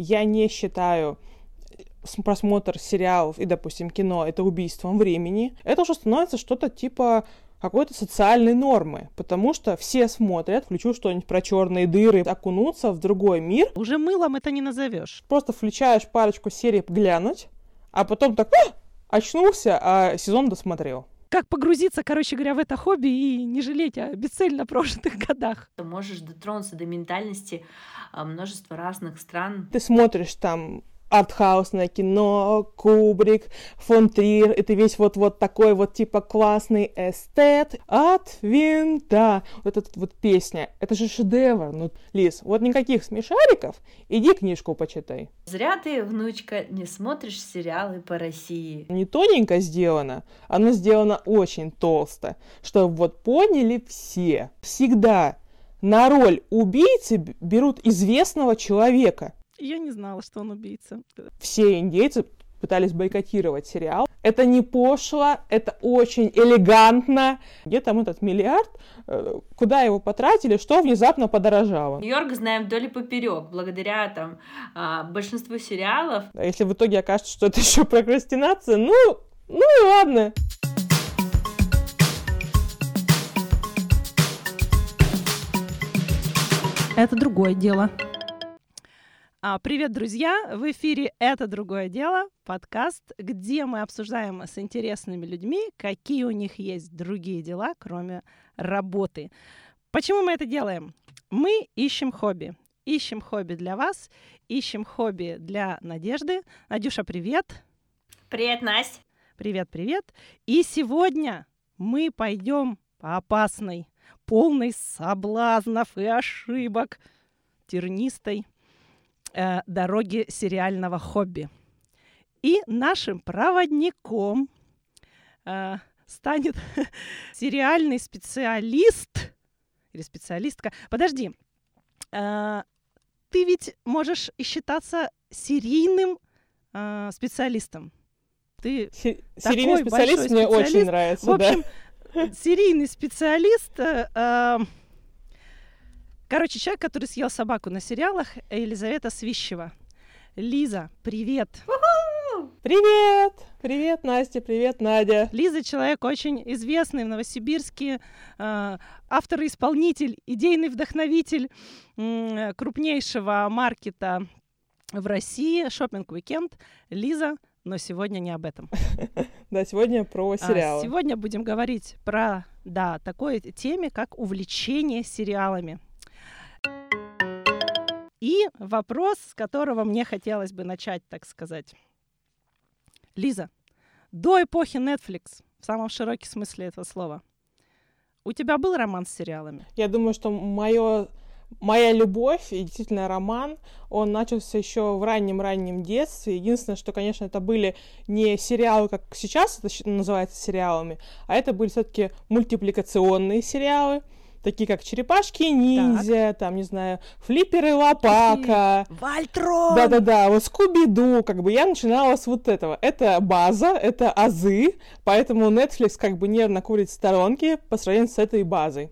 я не считаю просмотр сериалов и, допустим, кино это убийством времени, это уже становится что-то типа какой-то социальной нормы, потому что все смотрят, включу что-нибудь про черные дыры, окунуться в другой мир. Уже мылом это не назовешь. Просто включаешь парочку серий глянуть, а потом так а! очнулся, а сезон досмотрел как погрузиться, короче говоря, в это хобби и не жалеть о бесцельно прожитых годах. Ты можешь дотронуться до ментальности а, множества разных стран. Ты смотришь там артхаусное кино, Кубрик, фон Трир, это весь вот-вот такой вот типа классный эстет от винта. Вот эта вот песня, это же шедевр. Ну, Лиз, вот никаких смешариков, иди книжку почитай. Зря ты, внучка, не смотришь сериалы по России. Не тоненько сделано, оно сделано очень толсто, чтобы вот поняли все. Всегда на роль убийцы берут известного человека – я не знала, что он убийца. Все индейцы пытались бойкотировать сериал. Это не пошло, это очень элегантно. Где там этот миллиард? Э, куда его потратили? Что внезапно подорожало? Нью-Йорк знаем вдоль и поперек, благодаря там а, большинству сериалов. А если в итоге окажется, что это еще прокрастинация, ну, ну и ладно. Это другое дело. А, привет, друзья! В эфире «Это другое дело» подкаст, где мы обсуждаем с интересными людьми, какие у них есть другие дела, кроме работы. Почему мы это делаем? Мы ищем хобби. Ищем хобби для вас, ищем хобби для Надежды. Надюша, привет! Привет, Настя! Привет, привет! И сегодня мы пойдем по опасной, полной соблазнов и ошибок, тернистой э, дороги сериального хобби. И нашим проводником э, станет сериальный специалист или специалистка. Подожди, э, ты ведь можешь и считаться серийным э, специалистом. Ты серийный специалист мне специалист. очень нравится. В общем, да. серийный специалист. Э, э Короче, человек, который съел собаку на сериалах, Елизавета Свищева. Лиза, привет! Привет! Привет, Настя, привет, Надя. Лиза человек очень известный в Новосибирске, э, автор и исполнитель, идейный вдохновитель э, крупнейшего маркета в России, шопинг Weekend. Лиза, но сегодня не об этом. Да, сегодня про сериалы. Сегодня будем говорить про, да, такой теме, как увлечение сериалами. И вопрос, с которого мне хотелось бы начать, так сказать. Лиза, до эпохи Netflix, в самом широком смысле этого слова, у тебя был роман с сериалами? Я думаю, что мое моя любовь и действительно роман, он начался еще в раннем-раннем детстве. Единственное, что, конечно, это были не сериалы, как сейчас это называется сериалами, а это были все-таки мультипликационные сериалы такие как черепашки-ниндзя, там, не знаю, флипперы Лопака. Вальтрон! Да-да-да, вот Скуби-Ду, как бы я начинала с вот этого. Это база, это азы, поэтому Netflix как бы нервно курит в сторонке по сравнению с этой базой.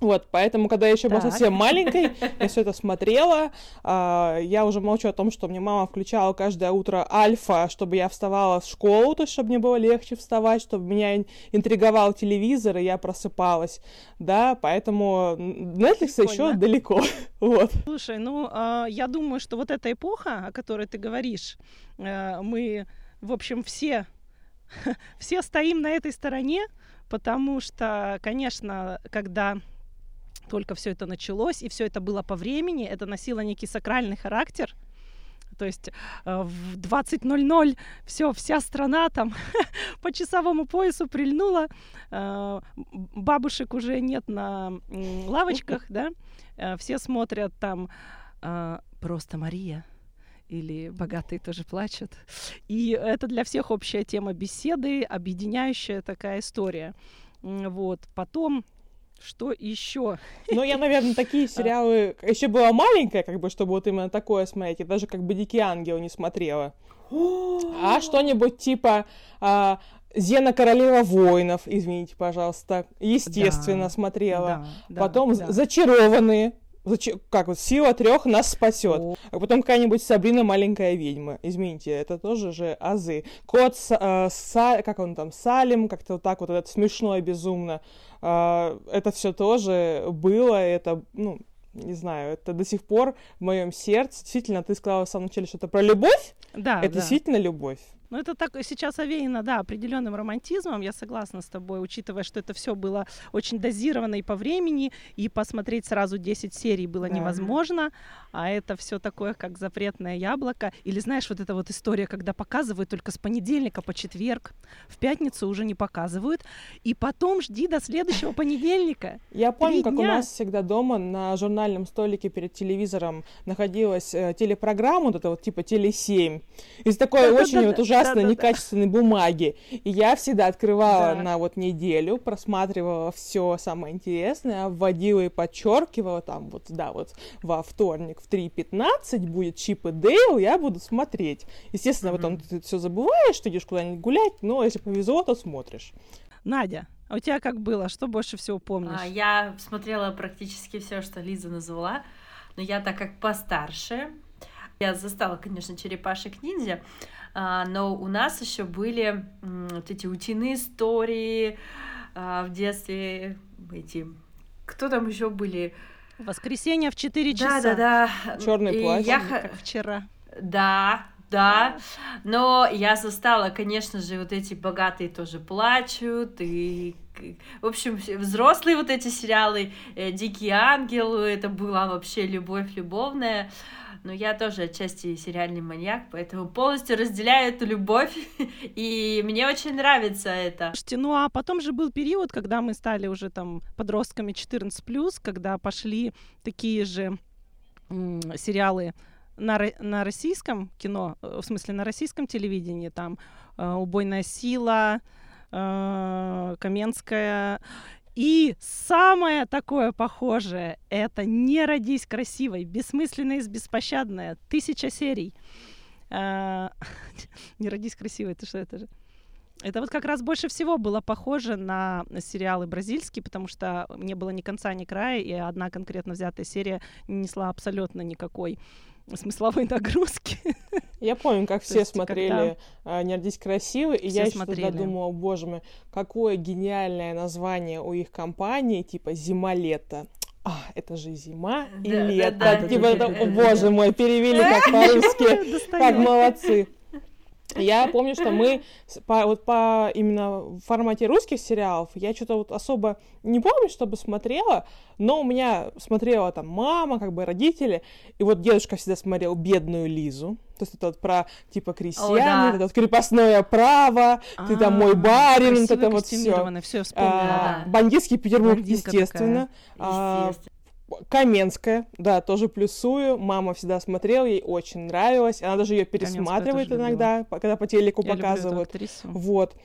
Вот, поэтому, когда я еще была совсем маленькой, я все это смотрела. А, я уже молчу о том, что мне мама включала каждое утро альфа, чтобы я вставала в школу, то есть, чтобы мне было легче вставать, чтобы меня интриговал телевизор, и я просыпалась. Да, поэтому Netflix еще далеко. вот. Слушай, ну, а, я думаю, что вот эта эпоха, о которой ты говоришь, э, мы, в общем, все, все стоим на этой стороне, потому что, конечно, когда только все это началось, и все это было по времени, это носило некий сакральный характер. То есть э, в 20.00 все, вся страна там по часовому поясу прильнула, э, бабушек уже нет на лавочках, да, э, все смотрят там э, просто Мария или богатые тоже плачут. И это для всех общая тема беседы, объединяющая такая история. Вот. Потом что еще? Ну, я, наверное, такие сериалы... Еще была маленькая, как бы, чтобы вот именно такое смотреть. Я даже как бы «Дикий ангел» не смотрела. а что-нибудь типа а, Зена Королева воинов, извините, пожалуйста, естественно, да, смотрела. Да, Потом да. Зачарованные. Как вот сила трех нас спасет. А потом какая-нибудь Сабрина маленькая ведьма. Извините, это тоже же азы. Кот, э, са, как он там, Салим, как-то вот так вот, это смешно и безумно. Э, это все тоже было, это, ну, не знаю, это до сих пор в моем сердце. Действительно, ты сказала в самом начале, что это про любовь. Да. Это да. действительно любовь. Ну, это так сейчас овеяно, да, определенным романтизмом. Я согласна с тобой, учитывая, что это все было очень дозировано и по времени, и посмотреть сразу 10 серий было да. невозможно. А это все такое, как запретное яблоко. Или знаешь, вот эта вот история, когда показывают только с понедельника по четверг, в пятницу уже не показывают, и потом жди до следующего понедельника. Я помню, как у нас всегда дома на журнальном столике перед телевизором находилась э, телепрограмма, вот это вот типа Теле7. Из такой очень вот уже ужасно да, некачественной да. бумаги. И я всегда открывала да. на вот неделю, просматривала все самое интересное, вводила и подчеркивала там вот, да, вот во вторник в 3.15 будет Чип и Дейл, я буду смотреть. Естественно, mm-hmm. потом ты все забываешь, ты идешь куда-нибудь гулять, но если повезло, то смотришь. Надя, а у тебя как было? Что больше всего помнишь? А, я смотрела практически все, что Лиза назвала, но я так как постарше, я застала, конечно, черепашек ниндзя, но у нас еще были вот эти утиные истории а, в детстве, эти, кто там еще были? Воскресенье в 4 часа. Да, да, да. Черный плащ. Я... Как вчера. Да, да, но я застала, конечно же, вот эти богатые тоже плачут, и, в общем, взрослые вот эти сериалы, э, «Дикий ангел», это была вообще любовь любовная, но я тоже отчасти сериальный маньяк, поэтому полностью разделяю эту любовь, и мне очень нравится это. Слушайте, ну а потом же был период, когда мы стали уже там подростками 14+, когда пошли такие же сериалы на, на российском кино, э, в смысле на российском телевидении, там э, «Убойная сила», э, «Каменская», и самое такое похожее — это «Не родись красивой», бессмысленная и беспощадная, тысяча серий. А, «Не родись красивой» — это что это же? Это вот как раз больше всего было похоже на сериалы бразильские, потому что не было ни конца, ни края, и одна конкретно взятая серия не несла абсолютно никакой смысловой нагрузки. Я помню, как все смотрели когда... «Не родись красиво», и я еще тогда думала, боже мой, какое гениальное название у их компании, типа «Зима-лето». А, это же зима и да, лето. Да, да, типа, да, да, боже да. мой, перевели как по-русски. Как молодцы. Я помню, что мы по, вот по именно в формате русских сериалов я что-то вот особо не помню, чтобы смотрела, но у меня смотрела там мама, как бы родители, и вот дедушка всегда смотрел «Бедную Лизу», то есть это вот про типа крестьян, это вот крепостное право, ты там мой барин, вот это вот все. все а, Бандитский Петербург, естественно. А, Каменская, да, тоже плюсую. Мама всегда смотрела, ей очень нравилось. Она даже ее пересматривает иногда, любила. когда по телеку Я показывают. Вот.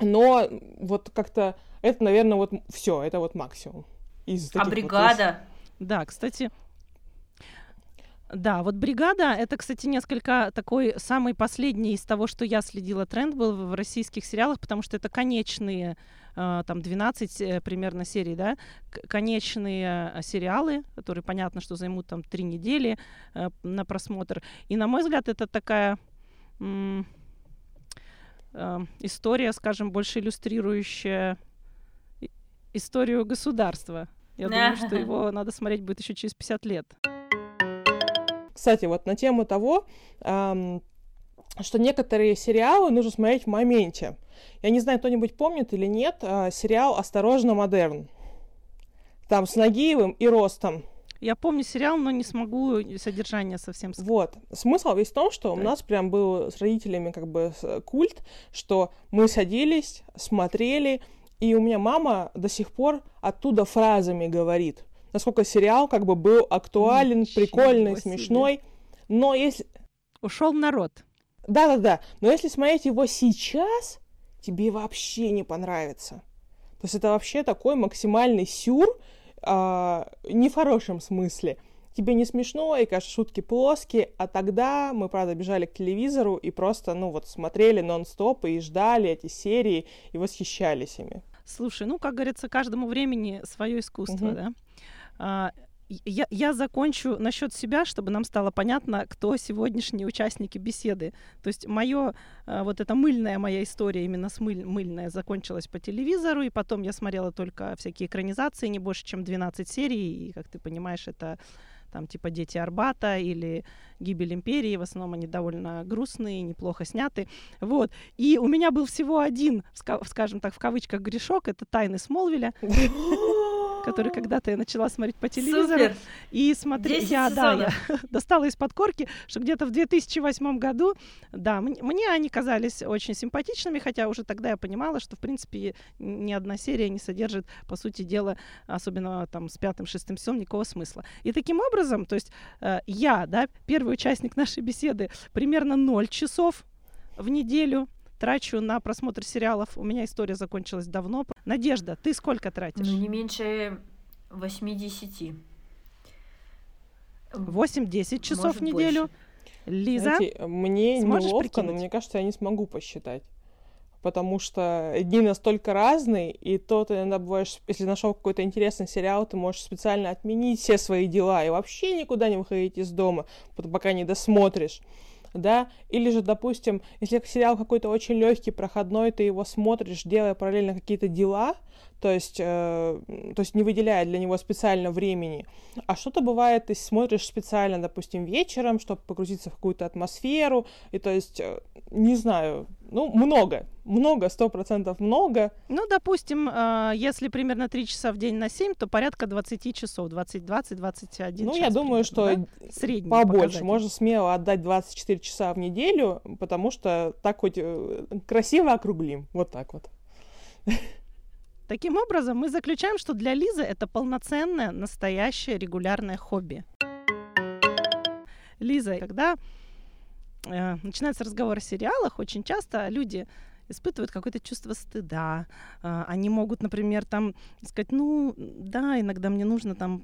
Но вот как-то это, наверное, вот все, это вот максимум. Из а бригада? Вот, да, кстати, да, вот бригада это, кстати, несколько такой самый последний из того, что я следила тренд был в российских сериалах, потому что это конечные там 12 э, примерно серий, да, конечные э, сериалы, которые понятно, что займут там три недели на просмотр. И на мой взгляд, это такая история, скажем, больше иллюстрирующая историю государства. Я думаю, что его надо смотреть будет еще через 50 лет. Кстати, вот на тему того, эм, что некоторые сериалы нужно смотреть в моменте. Я не знаю, кто-нибудь помнит или нет э, сериал «Осторожно, модерн». Там с Нагиевым и Ростом. Я помню сериал, но не смогу содержание совсем сказать. Вот. Смысл весь в том, что да. у нас прям был с родителями как бы культ, что мы садились, смотрели, и у меня мама до сих пор оттуда фразами говорит насколько сериал как бы был актуален, Ничего прикольный, себе. смешной. Но если... Ушел народ. Да-да-да. Но если смотреть его сейчас, тебе вообще не понравится. То есть это вообще такой максимальный сюр, а, не в хорошем смысле. Тебе не смешно, и, кажется, шутки плоские, а тогда мы, правда, бежали к телевизору и просто, ну вот, смотрели нон-стоп и ждали эти серии и восхищались ими. Слушай, ну, как говорится, каждому времени свое искусство, угу. да? Я, я закончу насчет себя, чтобы нам стало понятно, кто сегодняшние участники беседы. То есть мое, э, вот эта мыльная моя история, именно с мыль, мыльная, закончилась по телевизору, и потом я смотрела только всякие экранизации, не больше, чем 12 серий, и, как ты понимаешь, это там типа «Дети Арбата» или «Гибель империи». В основном они довольно грустные, неплохо сняты. Вот. И у меня был всего один, скажем так, в кавычках грешок, это «Тайны Смолвиля». который когда-то я начала смотреть по телевизору. Супер. И смотри, я, да, я достала из-под корки, что где-то в 2008 году, да, мне, мне они казались очень симпатичными, хотя уже тогда я понимала, что, в принципе, ни одна серия не содержит, по сути дела, особенно там с пятым, шестым сезоном, никакого смысла. И таким образом, то есть э, я, да, первый участник нашей беседы, примерно 0 часов в неделю трачу на просмотр сериалов. У меня история закончилась давно. Надежда, ты сколько тратишь? Ну, не меньше 80. 8-10 часов Может, в неделю. Больше. Лиза, Знаете, мне неловко, прикинуть? но мне кажется, я не смогу посчитать. Потому что дни настолько разные, и то ты иногда бываешь, если нашел какой-то интересный сериал, ты можешь специально отменить все свои дела и вообще никуда не выходить из дома, пока не досмотришь да, или же, допустим, если сериал какой-то очень легкий, проходной, ты его смотришь, делая параллельно какие-то дела, то есть, э, то есть не выделяя для него специально времени. А что-то бывает, ты смотришь специально, допустим, вечером, чтобы погрузиться в какую-то атмосферу, и то есть, э, не знаю, ну, много, много, сто процентов много. Ну, допустим, э, если примерно 3 часа в день на 7, то порядка 20 часов, 20, 20, 21 Ну, час я думаю, примерно, что да? Средний побольше. Можно смело отдать 24 часа в неделю, потому что так хоть э, красиво округлим. Вот так вот. Таким образом, мы заключаем, что для Лизы это полноценное, настоящее, регулярное хобби. Лиза, когда э, начинается разговор о сериалах, очень часто люди испытывают какое-то чувство стыда. Э, они могут, например, там сказать, ну, да, иногда мне нужно там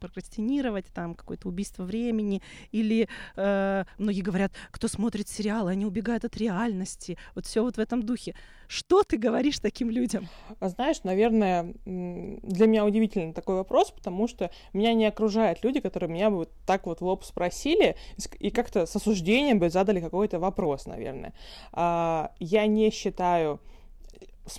прокрастинировать, там какое-то убийство времени, или э, многие говорят, кто смотрит сериалы, они убегают от реальности. Вот все вот в этом духе. Что ты говоришь таким людям? А знаешь, наверное, для меня удивительный такой вопрос, потому что меня не окружают люди, которые меня бы так вот в лоб спросили и как-то с осуждением бы задали какой-то вопрос, наверное. А, я не считаю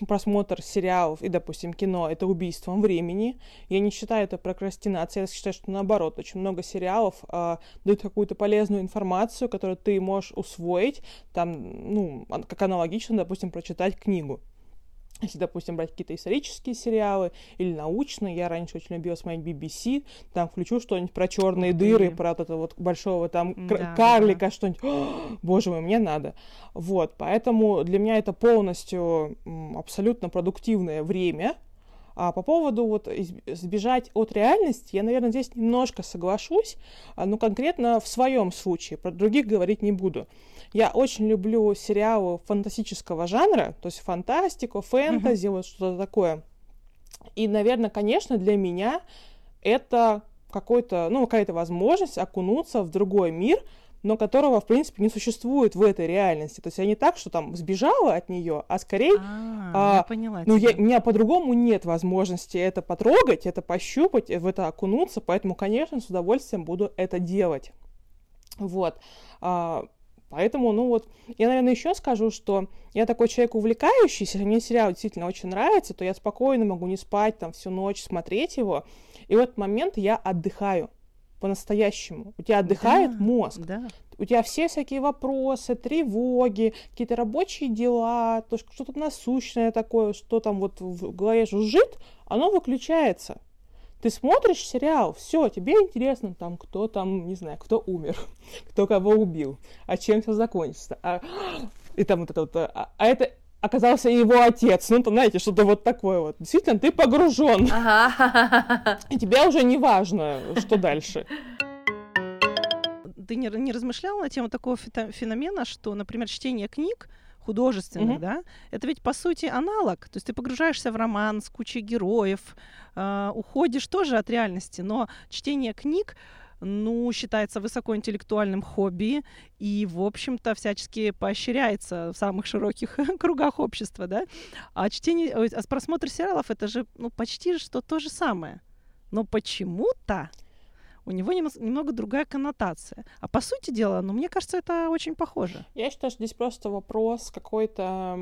просмотр сериалов и, допустим, кино — это убийством времени. Я не считаю это прокрастинацией. Я считаю, что наоборот, очень много сериалов э, дают какую-то полезную информацию, которую ты можешь усвоить, там, ну, как аналогично, допустим, прочитать книгу. Если, допустим, брать какие-то исторические сериалы или научные, я раньше очень любила смотреть BBC, там включу что-нибудь про черные дыры, про вот этого вот большого там да, карлика, да. что-нибудь, боже мой, мне надо. Вот, поэтому для меня это полностью абсолютно продуктивное время, а по поводу вот избежать от реальности, я, наверное, здесь немножко соглашусь, а, но конкретно в своем случае, про других говорить не буду. Я очень люблю сериалы фантастического жанра, то есть фантастику, фэнтези, mm-hmm. вот что-то такое. И, наверное, конечно, для меня это какой-то, ну, какая-то возможность окунуться в другой мир, но которого, в принципе, не существует в этой реальности. То есть я не так, что там сбежала от нее, а скорее... А, а, я поняла. Ну, я, у меня по-другому нет возможности это потрогать, это пощупать, в это окунуться, поэтому, конечно, с удовольствием буду это делать. Вот. А, Поэтому, ну вот, я, наверное, еще скажу, что я такой человек увлекающийся, если мне сериал действительно очень нравится, то я спокойно могу не спать там всю ночь, смотреть его, и в этот момент я отдыхаю по-настоящему. У тебя отдыхает да, мозг. Да. У тебя все всякие вопросы, тревоги, какие-то рабочие дела, то что-то насущное такое, что там вот в голове жужжит, оно выключается. Ты смотришь сериал, все, тебе интересно, там, кто там, не знаю, кто умер, кто кого убил, а чем все закончится. А, и там вот это вот, а, а это оказался его отец. Ну, там, знаете, что-то вот такое вот. Действительно, ты погружен. Ага. И тебе уже не важно, что дальше. Ты не, не размышлял на тему такого феномена, что, например, чтение книг художественных, mm-hmm. да, это ведь по сути аналог. То есть ты погружаешься в роман с кучей героев, э, уходишь тоже от реальности, но чтение книг ну, считается высокоинтеллектуальным хобби и, в общем-то, всячески поощряется в самых широких кругах общества, да. А чтение, а просмотр сериалов это же, ну, почти что то же самое. Но почему-то у него немного другая коннотация. А по сути дела, ну, мне кажется, это очень похоже. Я считаю, что здесь просто вопрос какой-то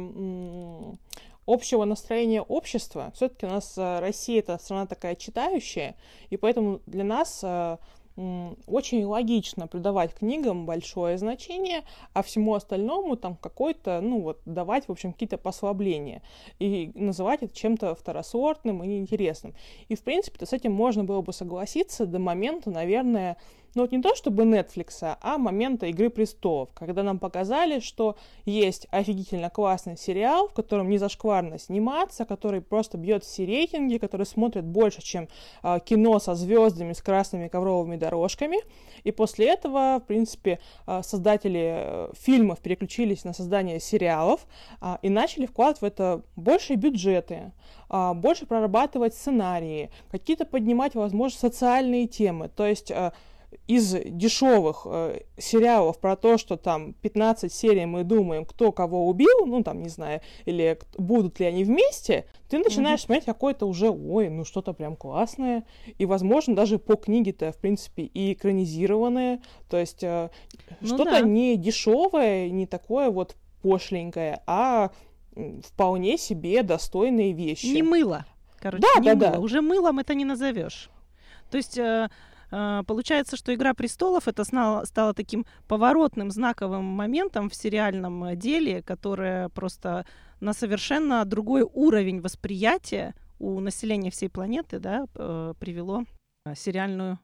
общего настроения общества. Все-таки у нас э, Россия это страна такая читающая, и поэтому для нас э, очень логично придавать книгам большое значение, а всему остальному там какой-то, ну вот, давать, в общем, какие-то послабления и называть это чем-то второсортным и неинтересным. И, в принципе-то с этим можно было бы согласиться до момента, наверное, ну вот не то чтобы Netflix, а момента «Игры престолов», когда нам показали, что есть офигительно классный сериал, в котором не зашкварно сниматься, который просто бьет все рейтинги, который смотрит больше, чем э, кино со звездами, с красными ковровыми дорожками. И после этого, в принципе, э, создатели э, фильмов переключились на создание сериалов э, и начали вкладывать в это большие бюджеты, э, больше прорабатывать сценарии, какие-то поднимать, возможно, социальные темы. То есть из дешевых э, сериалов про то, что там 15 серий мы думаем, кто кого убил, ну там, не знаю, или будут ли они вместе, ты начинаешь mm-hmm. смотреть какое-то уже, ой, ну что-то прям классное, и, возможно, даже по книге-то, в принципе, и экранизированное, то есть э, ну, что-то да. не дешевое, не такое вот пошленькое, а вполне себе достойные вещи. Не мыло. Короче, да, не да, мыло. да. Уже мылом это не назовешь. То есть э, получается, что «Игра престолов» это стало таким поворотным, знаковым моментом в сериальном э, деле, которое просто на совершенно другой уровень восприятия у населения всей планеты да, э, привело э, сериальную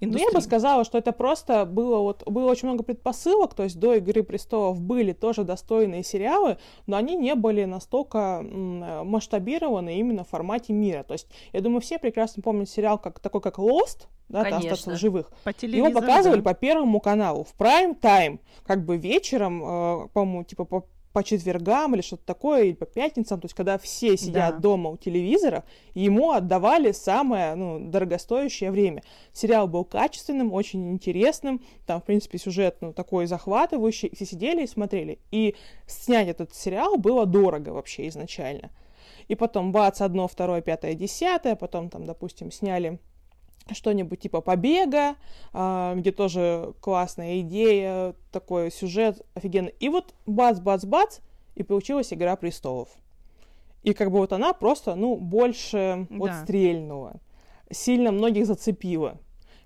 индустрию. Ну, я бы сказала, что это просто было вот было очень много предпосылок, то есть до Игры престолов были тоже достойные сериалы, но они не были настолько масштабированы именно в формате мира. То есть я думаю, все прекрасно помнят сериал как такой как Lost, да, Конечно. остаться в живых. По Его показывали да. по Первому каналу в прайм-тайм, как бы вечером, э, по-моему, типа по по четвергам или что-то такое, или по пятницам, то есть когда все сидят да. дома у телевизора, ему отдавали самое ну, дорогостоящее время. Сериал был качественным, очень интересным, там, в принципе, сюжет ну, такой захватывающий, все сидели и смотрели. И снять этот сериал было дорого вообще изначально. И потом бац, одно, второе, пятое, десятое, потом там, допустим, сняли что-нибудь типа «Побега», э, где тоже классная идея, такой сюжет офигенный. И вот бац-бац-бац, и получилась «Игра престолов». И как бы вот она просто, ну, больше да. вот стрельнула. Сильно многих зацепила.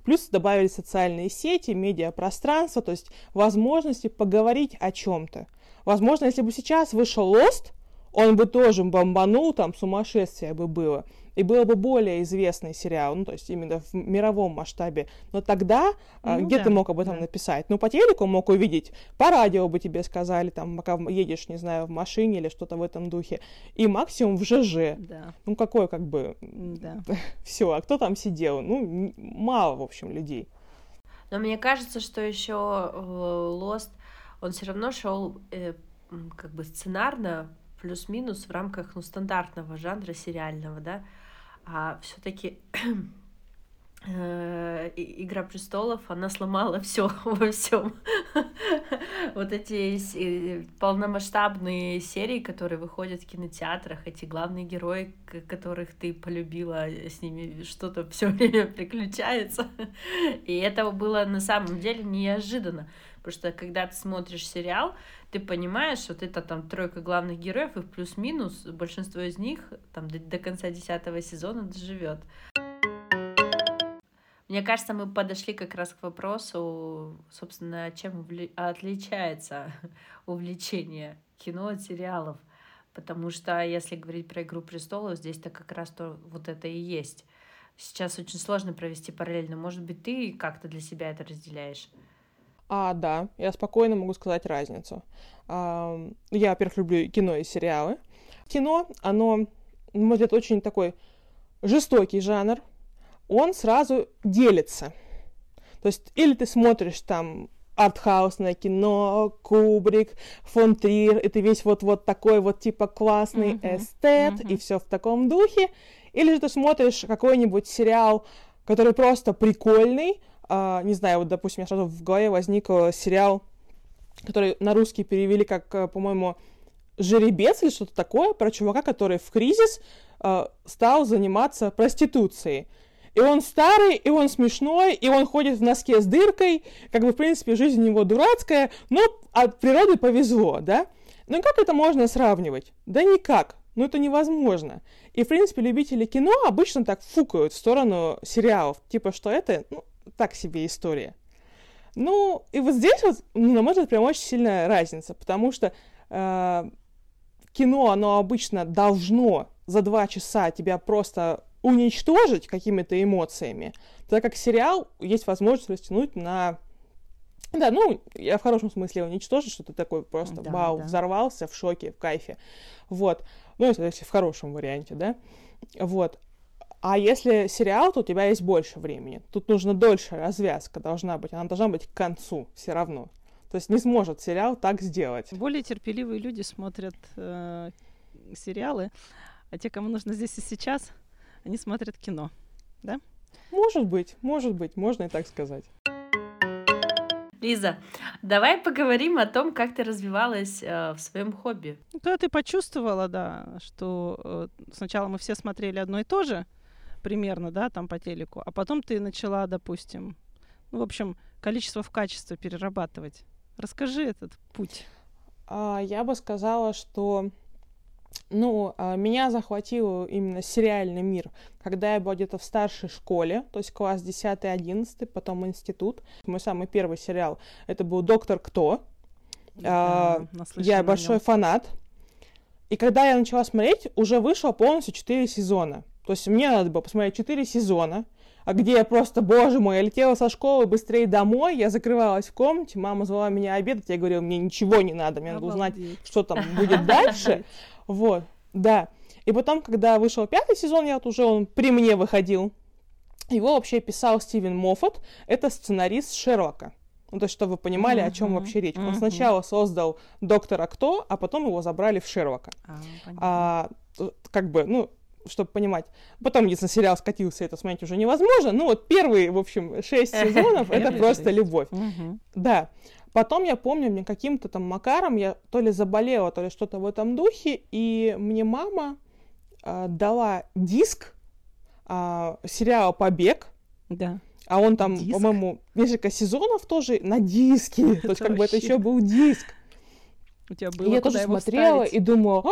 Плюс добавили социальные сети, медиапространство, то есть возможности поговорить о чем-то. Возможно, если бы сейчас вышел Lost, он бы тоже бомбанул, там сумасшествие бы было и был бы более известный сериал, ну, то есть именно в мировом масштабе. Но тогда а, ну, где да, ты мог об этом да. написать? Ну, по телеку мог увидеть, по радио бы тебе сказали, там, пока едешь, не знаю, в машине или что-то в этом духе. И максимум в ЖЖ. Да. Ну, какое как бы... Да. Все, а кто там сидел? Ну, мало, в общем, людей. Но мне кажется, что еще э, Lost, он все равно шел э, как бы сценарно плюс-минус в рамках ну, стандартного жанра сериального, да, а все-таки э, Игра престолов, она сломала все во всем. вот эти э, полномасштабные серии, которые выходят в кинотеатрах, эти главные герои, которых ты полюбила, с ними что-то все время приключается. И это было на самом деле неожиданно. Потому что когда ты смотришь сериал, ты понимаешь, вот это там тройка главных героев, и плюс-минус большинство из них там до, до конца десятого сезона доживет. Мне кажется, мы подошли как раз к вопросу, собственно, чем увле... отличается увлечение кино от сериалов. Потому что, если говорить про «Игру престолов», здесь-то как раз то вот это и есть. Сейчас очень сложно провести параллельно. Может быть, ты как-то для себя это разделяешь? А, да, я спокойно могу сказать разницу. А, я, во-первых, люблю кино и сериалы. Кино, оно, на мой взгляд, очень такой жестокий жанр. Он сразу делится. То есть, или ты смотришь там артхаусное кино, Кубрик, фон Трир, и ты весь вот, вот такой вот типа классный uh-huh, эстет, uh-huh. и все в таком духе. Или же ты смотришь какой-нибудь сериал, который просто прикольный, а, не знаю, вот, допустим, у меня сразу в голове возник э, сериал, который на русский перевели как, э, по-моему, «Жеребец» или что-то такое, про чувака, который в кризис э, стал заниматься проституцией. И он старый, и он смешной, и он ходит в носке с дыркой, как бы, в принципе, жизнь у него дурацкая, но от природы повезло, да? Ну как это можно сравнивать? Да никак. Ну это невозможно. И, в принципе, любители кино обычно так фукают в сторону сериалов. Типа, что это, ну, так себе история. Ну, и вот здесь вот, ну, на мой взгляд, прям очень сильная разница, потому что э, кино, оно обычно должно за два часа тебя просто уничтожить какими-то эмоциями, так как сериал есть возможность растянуть на... Да, ну, я в хорошем смысле уничтожить, что ты такой просто, да, вау, да. взорвался в шоке, в кайфе. Вот. Ну, если в хорошем варианте, да. Вот. А если сериал, то у тебя есть больше времени. Тут нужно дольше развязка должна быть. Она должна быть к концу все равно. То есть не сможет сериал так сделать. Более терпеливые люди смотрят э, сериалы, а те, кому нужно здесь и сейчас, они смотрят кино, да? Может быть, может быть, можно и так сказать. Лиза, давай поговорим о том, как ты развивалась э, в своем хобби. Ну, когда ты почувствовала, да, что э, сначала мы все смотрели одно и то же, примерно, да, там по телеку, а потом ты начала, допустим, ну, в общем, количество в качество перерабатывать. Расскажи этот путь. А, я бы сказала, что ну, а, меня захватил именно сериальный мир, когда я была где-то в старшей школе, то есть класс 10-11, потом институт. Мой самый первый сериал, это был «Доктор Кто». Да, а, я большой фанат. И когда я начала смотреть, уже вышло полностью 4 сезона. То есть мне надо было посмотреть 4 сезона, а где я просто, боже мой, я летела со школы быстрее домой, я закрывалась в комнате, мама звала меня обедать, я говорила, мне ничего не надо, мне надо узнать, что там будет дальше. Вот, да. И потом, когда вышел пятый сезон, я вот уже он при мне выходил. Его вообще писал Стивен Моффат, это сценарист Шерлока. Ну, то есть, чтобы вы понимали, uh-huh, о чем вообще речь. Uh-huh. Он сначала создал Доктора Кто, а потом его забрали в Шерлока. Uh, а, как бы, ну, чтобы понимать. Потом, если сериал скатился, это смотреть уже невозможно. Ну, вот первые, в общем, шесть сезонов — это просто любовь. Да. Потом я помню, мне каким-то там макаром я то ли заболела, то ли что-то в этом духе, и мне мама э, дала диск э, сериала «Побег». Да. А он там, диск? по-моему, несколько сезонов тоже на диске. То есть как бы это еще был диск. У тебя было и я тоже смотрела и думала,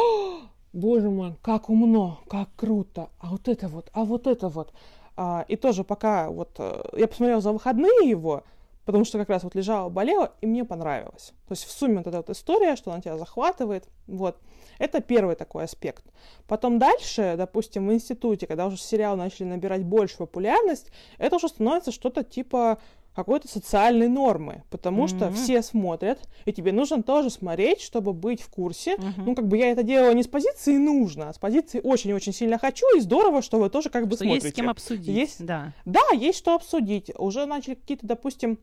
боже мой, как умно, как круто, а вот это вот, а вот это вот. А, и тоже пока вот э, я посмотрела за выходные его, потому что как раз вот лежала, болела, и мне понравилось. То есть в сумме вот эта вот история, что она тебя захватывает, вот. Это первый такой аспект. Потом дальше, допустим, в институте, когда уже сериалы начали набирать больше популярность, это уже становится что-то типа какой-то социальной нормы, потому mm-hmm. что все смотрят, и тебе нужно тоже смотреть, чтобы быть в курсе. Mm-hmm. Ну, как бы я это делала не с позиции нужно, а с позиции очень-очень сильно хочу, и здорово, что вы тоже как бы что смотрите. Есть с кем обсудить, есть, да. Да, есть что обсудить. Уже начали какие-то, допустим,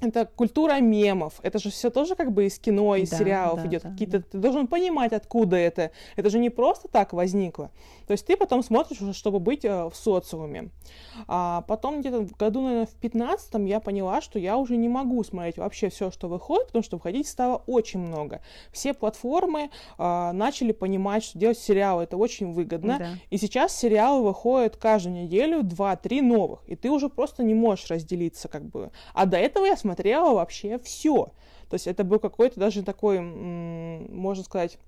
это культура мемов. Это же все тоже как бы из кино, из да, сериалов да, идет. Да, Какие-то да. ты должен понимать, откуда это. Это же не просто так возникло. То есть ты потом смотришь уже, чтобы быть э, в социуме. А потом где-то в году, наверное, в 15 я поняла, что я уже не могу смотреть вообще все, что выходит, потому что выходить стало очень много. Все платформы э, начали понимать, что делать сериалы это очень выгодно. Да. И сейчас сериалы выходят каждую неделю 2-3 новых. И ты уже просто не можешь разделиться как бы. А до этого я смотрела вообще все. То есть это был какой-то даже такой, можно сказать,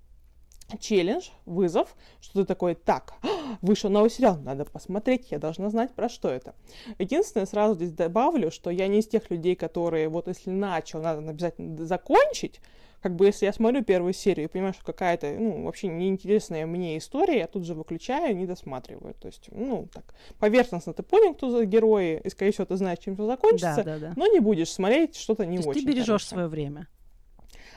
челлендж, вызов, что ты такой, так, вышел новый сериал, надо посмотреть, я должна знать, про что это. Единственное, сразу здесь добавлю, что я не из тех людей, которые, вот если начал, надо обязательно закончить, как бы если я смотрю первую серию и понимаю, что какая-то, ну, вообще неинтересная мне история, я тут же выключаю не досматриваю. То есть, ну, так, поверхностно ты понял, кто за герои, и, скорее всего, ты знаешь, чем все закончится, да, да, да. но не будешь смотреть что-то не То очень. ты бережешь свое время.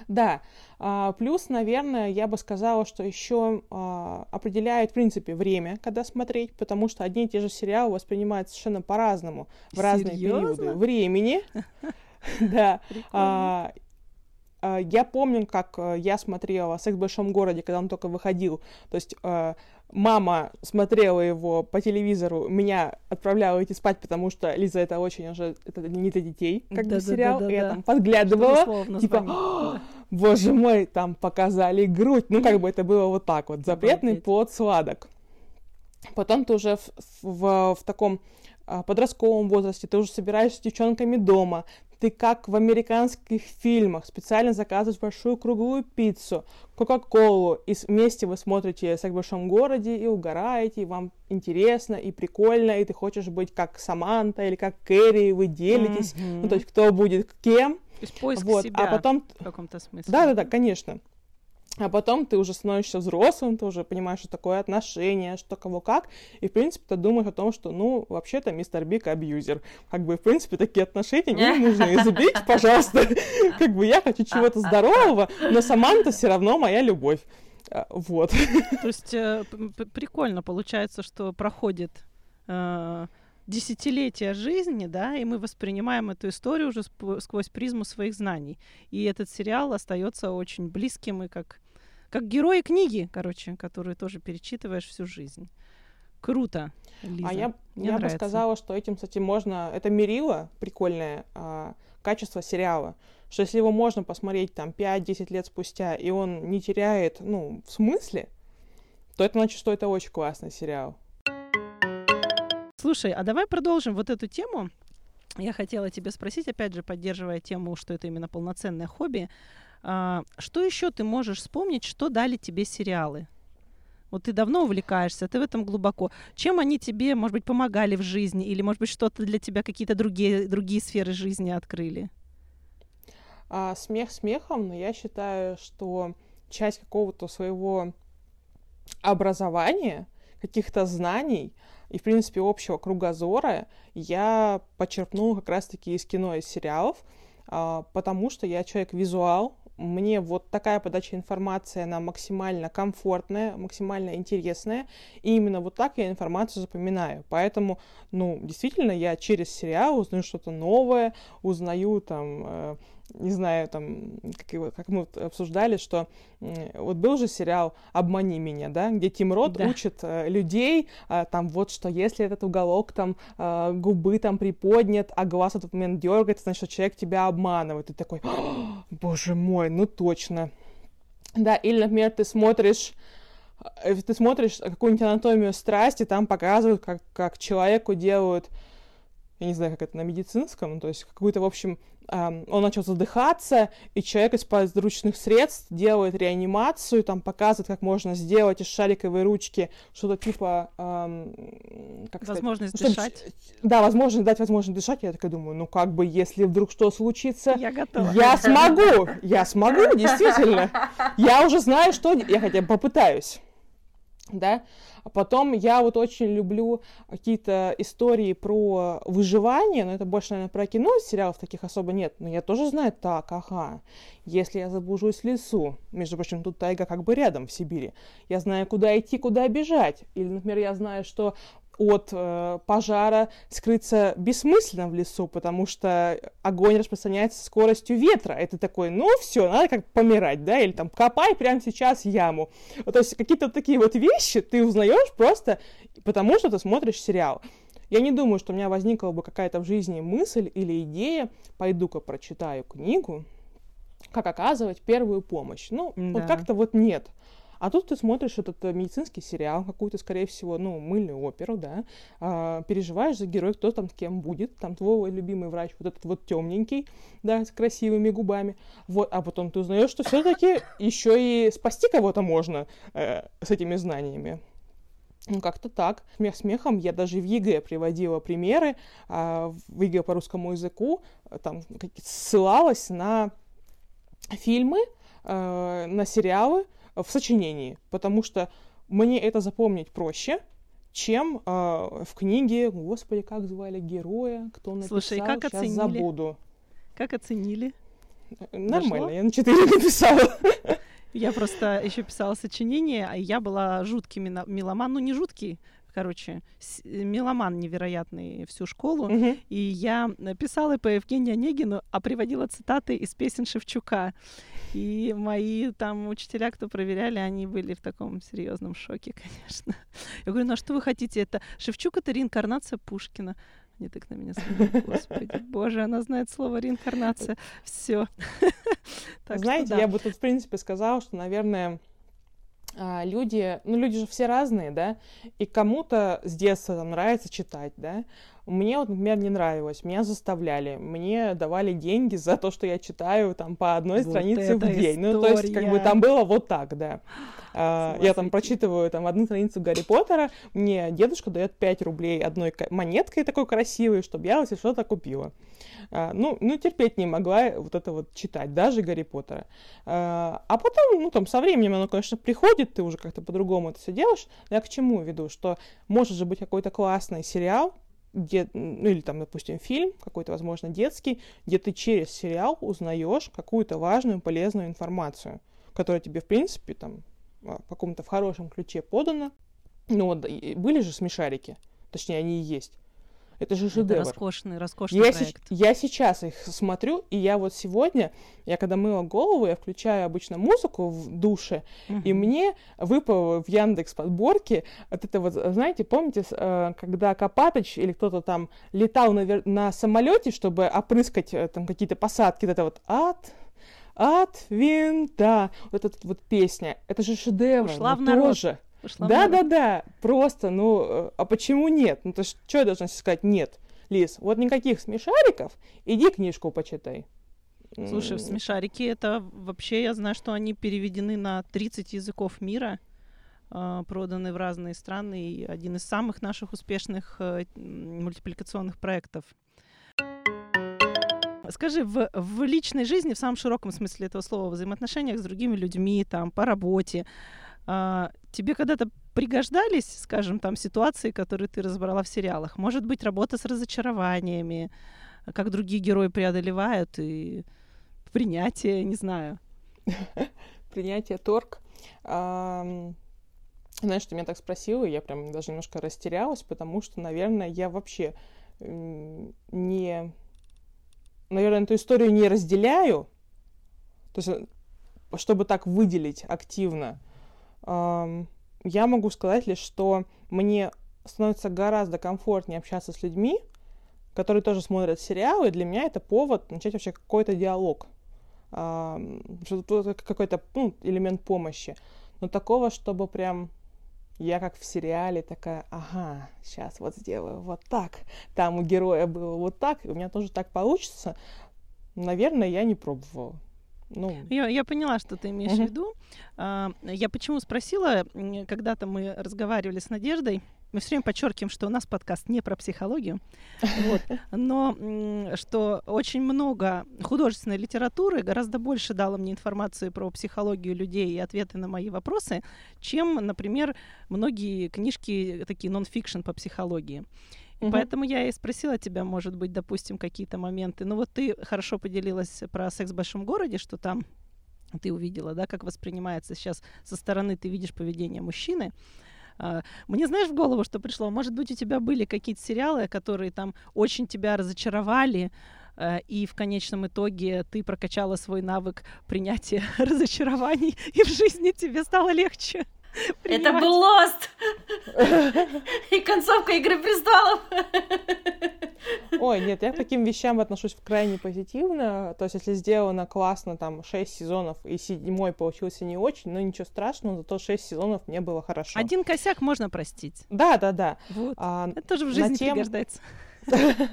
Да. А, плюс, наверное, я бы сказала, что еще а, определяет, в принципе, время, когда смотреть, потому что одни и те же сериалы воспринимаются совершенно по-разному в разные периоды времени. Да. А, а, я помню, как э, я смотрела «Секс в большом городе», когда он только выходил. То есть э, мама смотрела его по телевизору, меня отправляла идти спать, потому что Лиза это очень уже это не для детей, как да, бы сериал. Да, да, и я там подглядывала, типа, боже мой, там показали грудь. Ну, как бы это было вот так вот. Запретный плод сладок. Потом ты уже в, в, в таком а, подростковом возрасте, ты уже собираешься с девчонками дома, ты как в американских фильмах специально заказываешь большую круглую пиццу, кока-колу, и вместе вы смотрите «Секс в большом городе» и угораете, и вам интересно, и прикольно, и ты хочешь быть как Саманта или как Кэрри, и вы делитесь, mm-hmm. ну, то есть кто будет кем. То есть поиск вот. себя а потом... в каком-то смысле. Да-да-да, конечно. А потом ты уже становишься взрослым, ты уже понимаешь, что такое отношение, что кого как, и, в принципе, ты думаешь о том, что, ну, вообще-то мистер Биг абьюзер. Как бы, в принципе, такие отношения не нужно изубить, пожалуйста. Как бы я хочу чего-то здорового, но Саманта все равно моя любовь. А, вот. То есть э, прикольно получается, что проходит э, десятилетия жизни, да, и мы воспринимаем эту историю уже сквозь призму своих знаний. И этот сериал остается очень близким и как как герои книги, короче, которые тоже перечитываешь всю жизнь. Круто, Лиза. А я, Мне я бы сказала, что этим, кстати, можно... Это мерило прикольное а, качество сериала. Что если его можно посмотреть там 5-10 лет спустя, и он не теряет, ну, в смысле, то это значит, что это очень классный сериал. Слушай, а давай продолжим вот эту тему. Я хотела тебя спросить, опять же, поддерживая тему, что это именно полноценное хобби. А, что еще ты можешь вспомнить, что дали тебе сериалы? Вот ты давно увлекаешься, ты в этом глубоко. Чем они тебе, может быть, помогали в жизни? Или, может быть, что-то для тебя, какие-то другие, другие сферы жизни открыли? А, смех смехом, но я считаю, что часть какого-то своего образования, каких-то знаний и, в принципе, общего кругозора я почерпнула как раз-таки из кино, из сериалов, потому что я человек-визуал, мне вот такая подача информации, она максимально комфортная, максимально интересная, и именно вот так я информацию запоминаю. Поэтому, ну, действительно, я через сериал узнаю что-то новое, узнаю там э, не знаю, там, как, его, как мы вот обсуждали, что вот был же сериал «Обмани меня», да, где Тим Рот да. учит э, людей, э, там, вот что если этот уголок там э, губы там приподнят, а глаз в этот момент дергается, значит, что человек тебя обманывает. И такой, боже мой, ну точно. Да, или, например, ты смотришь э, ты смотришь какую-нибудь анатомию страсти, там показывают, как, как человеку делают, я не знаю, как это на медицинском, то есть какую-то, в общем, он начал задыхаться, и человек из подручных средств делает реанимацию, там показывает, как можно сделать из шариковой ручки что-то типа... Эм, как возможность сказать? дышать. Чтобы, да, возможность дать возможность дышать. Я такая думаю, ну как бы, если вдруг что случится... Я готова. Я смогу, я смогу, действительно. Я уже знаю, что... Я хотя бы попытаюсь. Да? А потом я вот очень люблю какие-то истории про выживание, но это больше, наверное, про кино, сериалов таких особо нет. Но я тоже знаю, так, ага, если я заблужусь в лесу, между прочим, тут тайга как бы рядом в Сибири, я знаю, куда идти, куда бежать. Или, например, я знаю, что от э, пожара скрыться бессмысленно в лесу, потому что огонь распространяется скоростью ветра. Это такой, ну все, надо как помирать, да, или там копай прямо сейчас яму. То есть какие-то такие вот вещи ты узнаешь просто потому, что ты смотришь сериал. Я не думаю, что у меня возникла бы какая-то в жизни мысль или идея, пойду-ка прочитаю книгу, как оказывать первую помощь. Ну, да. вот как-то вот нет. А тут ты смотришь этот э, медицинский сериал, какую-то, скорее всего, ну, мыльную оперу, да, а, переживаешь за героя, кто там с кем будет, там твой любимый врач, вот этот вот темненький, да, с красивыми губами, вот, а потом ты узнаешь, что все-таки еще и спасти кого-то можно э, с этими знаниями. Ну, как-то так. Смех смехом. Я даже в ЕГЭ приводила примеры. А, в ЕГЭ по русскому языку э, там ссылалась на фильмы, э, на сериалы, в сочинении, потому что мне это запомнить проще, чем э, в книге, господи, как звали героя, кто написал, Слушай, как сейчас оценили? забуду. Как оценили? Нормально, Дошло? я на 4 написала. Я просто еще писала сочинение, а я была жуткий меломан, ну не жуткий, короче, меломан невероятный всю школу, mm-hmm. и я писала по Евгению Онегину, а приводила цитаты из песен Шевчука. И мои там учителя, кто проверяли, они были в таком серьезном шоке, конечно. Я говорю, ну а что вы хотите? Это Шевчук — это реинкарнация Пушкина. Они так на меня смотрят, господи, боже, она знает слово реинкарнация. Все. Знаете, я бы тут, в принципе, сказала, что, наверное, люди, ну люди же все разные, да, и кому-то с детства там нравится читать, да, мне вот, например, не нравилось, меня заставляли, мне давали деньги за то, что я читаю там по одной вот странице в день. История. Ну, то есть, как бы там было вот так, да. А, я там прочитываю там одну страницу Гарри Поттера, мне дедушка дает 5 рублей одной монеткой такой красивой, чтобы я, если что-то купила. А, ну, ну, терпеть не могла вот это вот читать, даже Гарри Поттера. А, а потом, ну, там, со временем оно, конечно, приходит, ты уже как-то по-другому это все делаешь. Я к чему веду? Что может же быть какой-то классный сериал, где, ну или там, допустим, фильм какой-то, возможно, детский, где ты через сериал узнаешь какую-то важную, полезную информацию, которая тебе, в принципе, там, в каком-то в хорошем ключе подана. Ну вот, были же смешарики, точнее, они и есть. Это же шедевр. Это роскошный, роскошный я проект. С- я сейчас их смотрю, и я вот сегодня, я когда мыла голову, я включаю обычно музыку в душе, uh-huh. и мне выпало в Яндекс подборке вот это вот, знаете, помните, э, когда Копатыч или кто-то там летал на, на самолете, чтобы опрыскать э, там какие-то посадки, вот это вот ад, от винта, вот эта вот песня, это же шедевр, Ушла ну, в народ. тоже да, да, да, просто, ну, э, а почему нет? Ну, то есть, что я должна сказать нет? Лиз, вот никаких смешариков, иди книжку почитай. Слушай, смешарики это вообще, я знаю, что они переведены на 30 языков мира, э, проданы в разные страны, и один из самых наших успешных э, мультипликационных проектов. Скажи, в, в личной жизни, в самом широком смысле этого слова, в взаимоотношениях с другими людьми, там, по работе, а, тебе когда-то пригождались, скажем, там ситуации, которые ты разобрала в сериалах? Может быть, работа с разочарованиями, как другие герои преодолевают и принятие, не знаю. Принятие торг. Знаешь, ты меня так спросила, я прям даже немножко растерялась, потому что, наверное, я вообще не... Наверное, эту историю не разделяю, то есть, э, чтобы так выделить активно я могу сказать лишь, что мне становится гораздо комфортнее общаться с людьми, которые тоже смотрят сериалы, для меня это повод начать вообще какой-то диалог, какой-то ну, элемент помощи. Но такого, чтобы прям я как в сериале такая, ага, сейчас вот сделаю вот так, там у героя было вот так, и у меня тоже так получится, наверное, я не пробовала. Ну... Я, я поняла, что ты имеешь uh-huh. в виду. А, я почему спросила, когда-то мы разговаривали с Надеждой, мы все время подчеркиваем, что у нас подкаст не про психологию, вот, но что очень много художественной литературы гораздо больше дало мне информации про психологию людей и ответы на мои вопросы, чем, например, многие книжки такие нон-фикшн по психологии. Угу. Поэтому я и спросила тебя, может быть, допустим, какие-то моменты. Ну вот ты хорошо поделилась про секс в большом городе, что там ты увидела, да, как воспринимается сейчас со стороны, ты видишь поведение мужчины. Uh, мне знаешь в голову, что пришло? Может быть, у тебя были какие-то сериалы, которые там очень тебя разочаровали, uh, и в конечном итоге ты прокачала свой навык принятия разочарований, и в жизни тебе стало легче. Это был Lost! И концовка Игры Престолов! Ой, нет, я к таким вещам отношусь крайне позитивно. То есть, если сделано классно, там, 6 сезонов, и седьмой получился не очень, но ничего страшного, зато 6 сезонов мне было хорошо. Один косяк можно простить. Да, да, да. Вот. А, Это тоже в жизни тем... пригождается.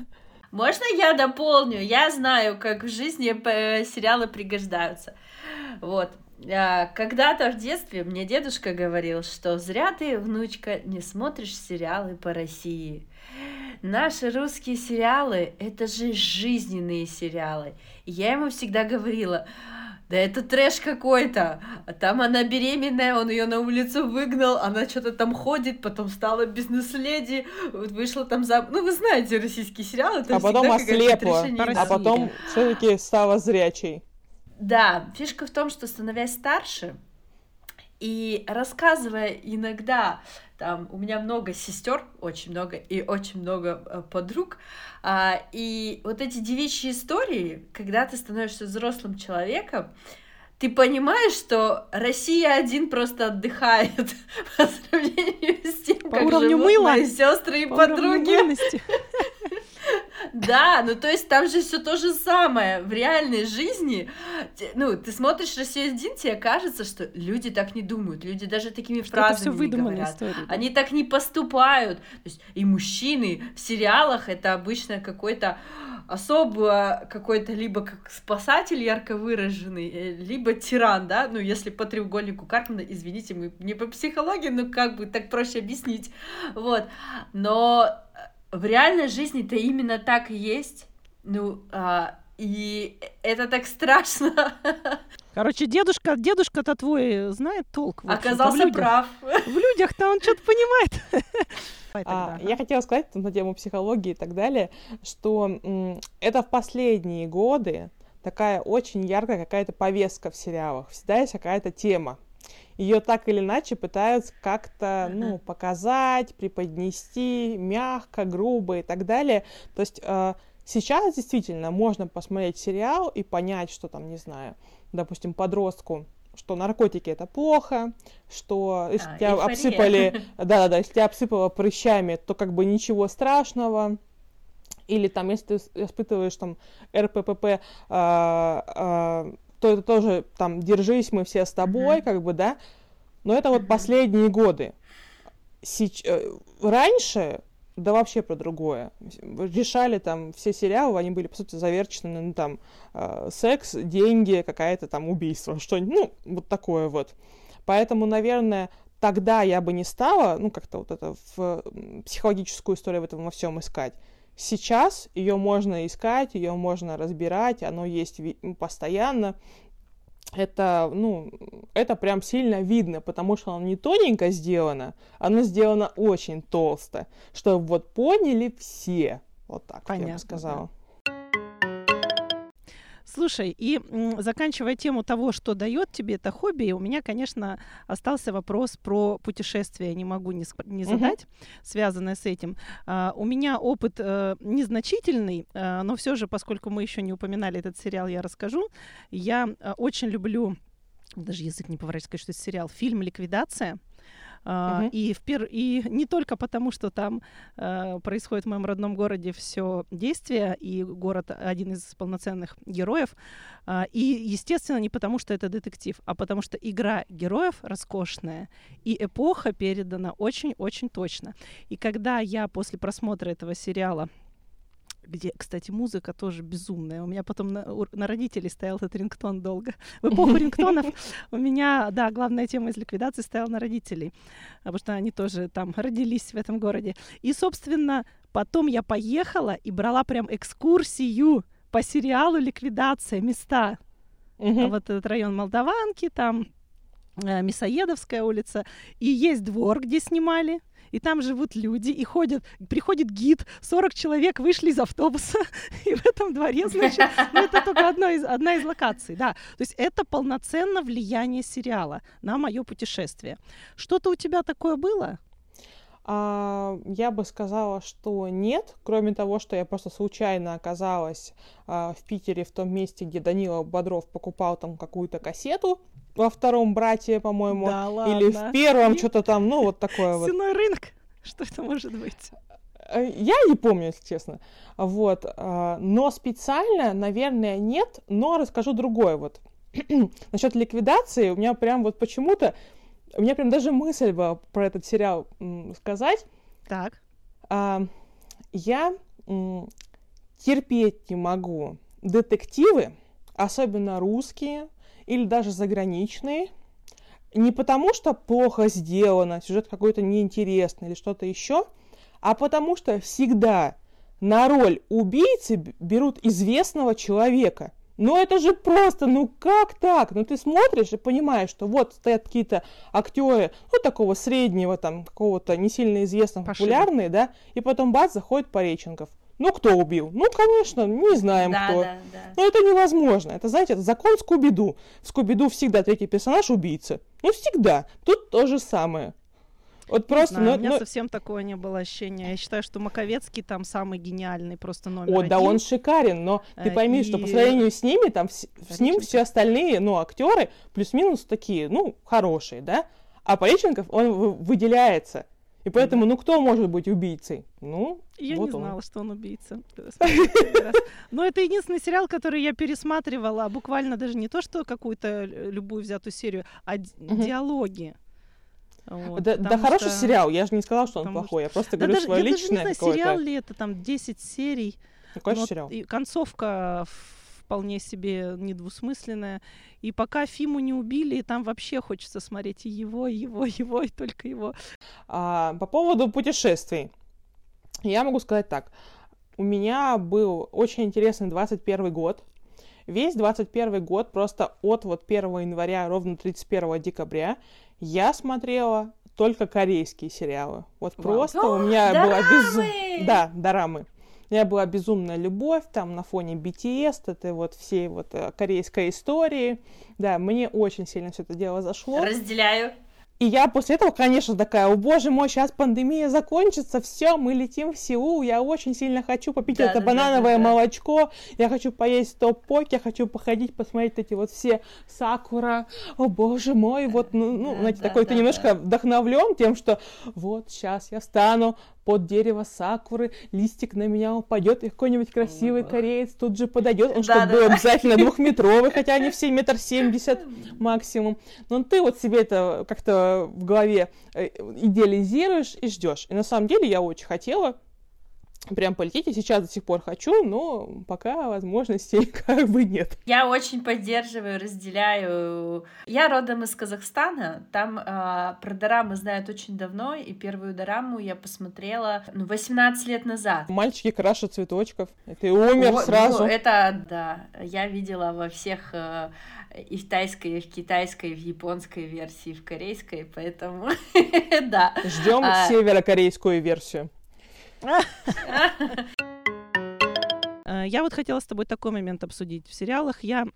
Можно я дополню? Я знаю, как в жизни э, сериалы пригождаются. Вот. А, когда-то в детстве мне дедушка говорил, что зря ты, внучка, не смотришь сериалы по России. Наши русские сериалы — это же жизненные сериалы. И я ему всегда говорила, да это трэш какой-то. А там она беременная, он ее на улицу выгнал, она что-то там ходит, потом стала бизнес-леди, вышла там за... Ну, вы знаете российские сериалы. А потом ослепла, а потом все-таки стала зрячей. Да, фишка в том, что становясь старше и рассказывая иногда, там у меня много сестер, очень много и очень много э, подруг, а, и вот эти девичьи истории, когда ты становишься взрослым человеком, ты понимаешь, что Россия один просто отдыхает по сравнению с тем, по как уровню живут мыла, мои сестры и по подруги. Да, ну то есть там же все то же самое. В реальной жизни, ну, ты смотришь «Россия один», тебе кажется, что люди так не думают, люди даже такими что фразами не говорят. История, да? Они так не поступают. То есть и мужчины в сериалах это обычно какой-то особо какой-то либо как спасатель ярко выраженный, э, либо тиран, да, ну, если по треугольнику Карпмана, извините, мы не по психологии, но как бы так проще объяснить, вот, но в реальной жизни-то именно так и есть, ну, а, и это так страшно. Короче, дедушка, дедушка-то твой знает толк. Оказался в прав. В людях-то он что-то понимает. А, я хотела сказать на тему психологии и так далее, что м, это в последние годы такая очень яркая какая-то повестка в сериалах. Всегда есть какая-то тема. Ее так или иначе пытаются как-то, ну, показать, преподнести мягко, грубо и так далее. То есть э, сейчас действительно можно посмотреть сериал и понять, что там, не знаю, допустим, подростку что наркотики это плохо, что если а, тебя эйфория. обсыпали, да-да-да, если тебя обсыпало прыщами, то как бы ничего страшного. Или там, если ты испытываешь там РППП, то это тоже там держись, мы все с тобой, mm-hmm. как бы, да. Но это вот последние годы. Сеч... Э, раньше да вообще про другое. Решали там все сериалы, они были, по сути, заверчены, ну, там, э, секс, деньги, какая-то там убийство, что-нибудь, ну, вот такое вот. Поэтому, наверное, тогда я бы не стала, ну, как-то вот это в психологическую историю в этом во всем искать. Сейчас ее можно искать, ее можно разбирать, оно есть постоянно это, ну, это прям сильно видно, потому что оно не тоненько сделано, оно сделано очень толсто, чтобы вот поняли все. Вот так Понятно, я бы сказала. Да. Слушай, и заканчивая тему того, что дает тебе это хобби, у меня, конечно, остался вопрос про путешествия, не могу не, не задать, угу. связанное с этим. А, у меня опыт а, незначительный, а, но все же, поскольку мы еще не упоминали этот сериал, я расскажу. Я а, очень люблю даже язык не поворачивается, что это сериал, фильм «Ликвидация». Uh-huh. И, в пер... и не только потому, что там uh, происходит в моем родном городе все действие, и город один из полноценных героев, uh, и, естественно, не потому, что это детектив, а потому что игра героев роскошная, и эпоха передана очень-очень точно. И когда я после просмотра этого сериала где, кстати, музыка тоже безумная. У меня потом на, на родителей стоял этот рингтон долго. В эпоху рингтонов у меня, да, главная тема из ликвидации стояла на родителей, потому что они тоже там родились в этом городе. И, собственно, потом я поехала и брала прям экскурсию по сериалу «Ликвидация. Места». Вот этот район Молдаванки, там э, Мясоедовская улица. И есть двор, где снимали и там живут люди, и ходят, приходит гид, 40 человек вышли из автобуса, и в этом дворе, значит, ну, это только одно из, одна из локаций, да. То есть это полноценно влияние сериала на мое путешествие. Что-то у тебя такое было? А, я бы сказала, что нет, кроме того, что я просто случайно оказалась а, в Питере в том месте, где Данила Бодров покупал там какую-то кассету, во втором брате, по-моему, да, или в первом что-то там, ну вот такое вот. Сыной рынок, что это может быть? Э, я не помню, если честно. Вот. А, но специально, наверное, нет, но расскажу другое. Вот. Насчет ликвидации у меня прям вот почему-то, у меня прям даже мысль была про этот сериал сказать. Так. А, я терпеть не могу детективы, особенно русские, или даже заграничные, не потому что плохо сделано, сюжет какой-то неинтересный или что-то еще, а потому что всегда на роль убийцы берут известного человека. Ну это же просто, ну как так? Ну ты смотришь и понимаешь, что вот стоят какие-то актеры, ну такого среднего, там, какого-то не сильно известного, популярные, да, и потом бац, заходит Пореченков. Ну, кто убил? Ну, конечно, не знаем да, кто. Да, да. Но это невозможно. Это, знаете, это закон Скуби-Ду. В Скуби-Ду всегда третий персонаж убийца. Ну, всегда. Тут то же самое. Вот просто, знаю, но, у меня но... совсем такого не было ощущения. Я считаю, что Маковецкий там самый гениальный просто номер О, один. да, он шикарен, но ты э, пойми, и... что по сравнению с ними, там, с, с ним все остальные, ну, актеры плюс-минус такие, ну, хорошие, да? А Пореченков, он выделяется. И поэтому, ну кто может быть убийцей? Ну, я вот не он. знала, что он убийца. Но это единственный сериал, который я пересматривала, буквально даже не то, что какую-то любую взятую серию, а диалоги. Вот, да, да хороший что... сериал, я же не сказала, что он плохой, что... я просто да говорю даже, свое я личное даже не знаю, сериал ли это, там 10 серий. Какой же сериал? И концовка вполне себе недвусмысленная. И пока Фиму не убили, там вообще хочется смотреть и его, и его, и его, и только его. А, по поводу путешествий. Я могу сказать так. У меня был очень интересный 21 год. Весь 21 год, просто от вот 1 января ровно 31 декабря, я смотрела только корейские сериалы. Вот Вау. просто у меня Дорамы! была безумная... Да, дорамы. У меня была безумная любовь там на фоне BTS, это вот всей вот э, корейской истории. Да, мне очень сильно все это дело зашло. Разделяю. И я после этого, конечно, такая, о боже мой, сейчас пандемия закончится, все, мы летим в Сеул, я очень сильно хочу попить да, это да, банановое да, да, молочко, я хочу поесть топ-пок, я хочу походить, посмотреть эти вот все сакура, о боже мой, вот, ну, ну да, знаете, да, такой да, ты да, немножко да. вдохновлен тем, что вот сейчас я встану, под дерево сакуры, листик на меня упадет, и какой-нибудь красивый кореец тут же подойдет. Он да, чтобы да, был да. обязательно двухметровый, хотя они все метр семьдесят максимум. Но ты вот себе это как-то в голове э, идеализируешь и ждешь. И на самом деле я очень хотела прям полететь, и сейчас до сих пор хочу, но пока возможностей как бы нет. Я очень поддерживаю, разделяю. Я родом из Казахстана, там э, про дорамы знают очень давно, и первую дораму я посмотрела ну, 18 лет назад. Мальчики краше цветочков, ты умер О, сразу. Ну, это, да, я видела во всех э, и в тайской, и в китайской, и в японской версии, и в корейской, поэтому да. Ждем а... северокорейскую версию. Э, я вот хотела с тобой такой момент обсудить. В сериалах я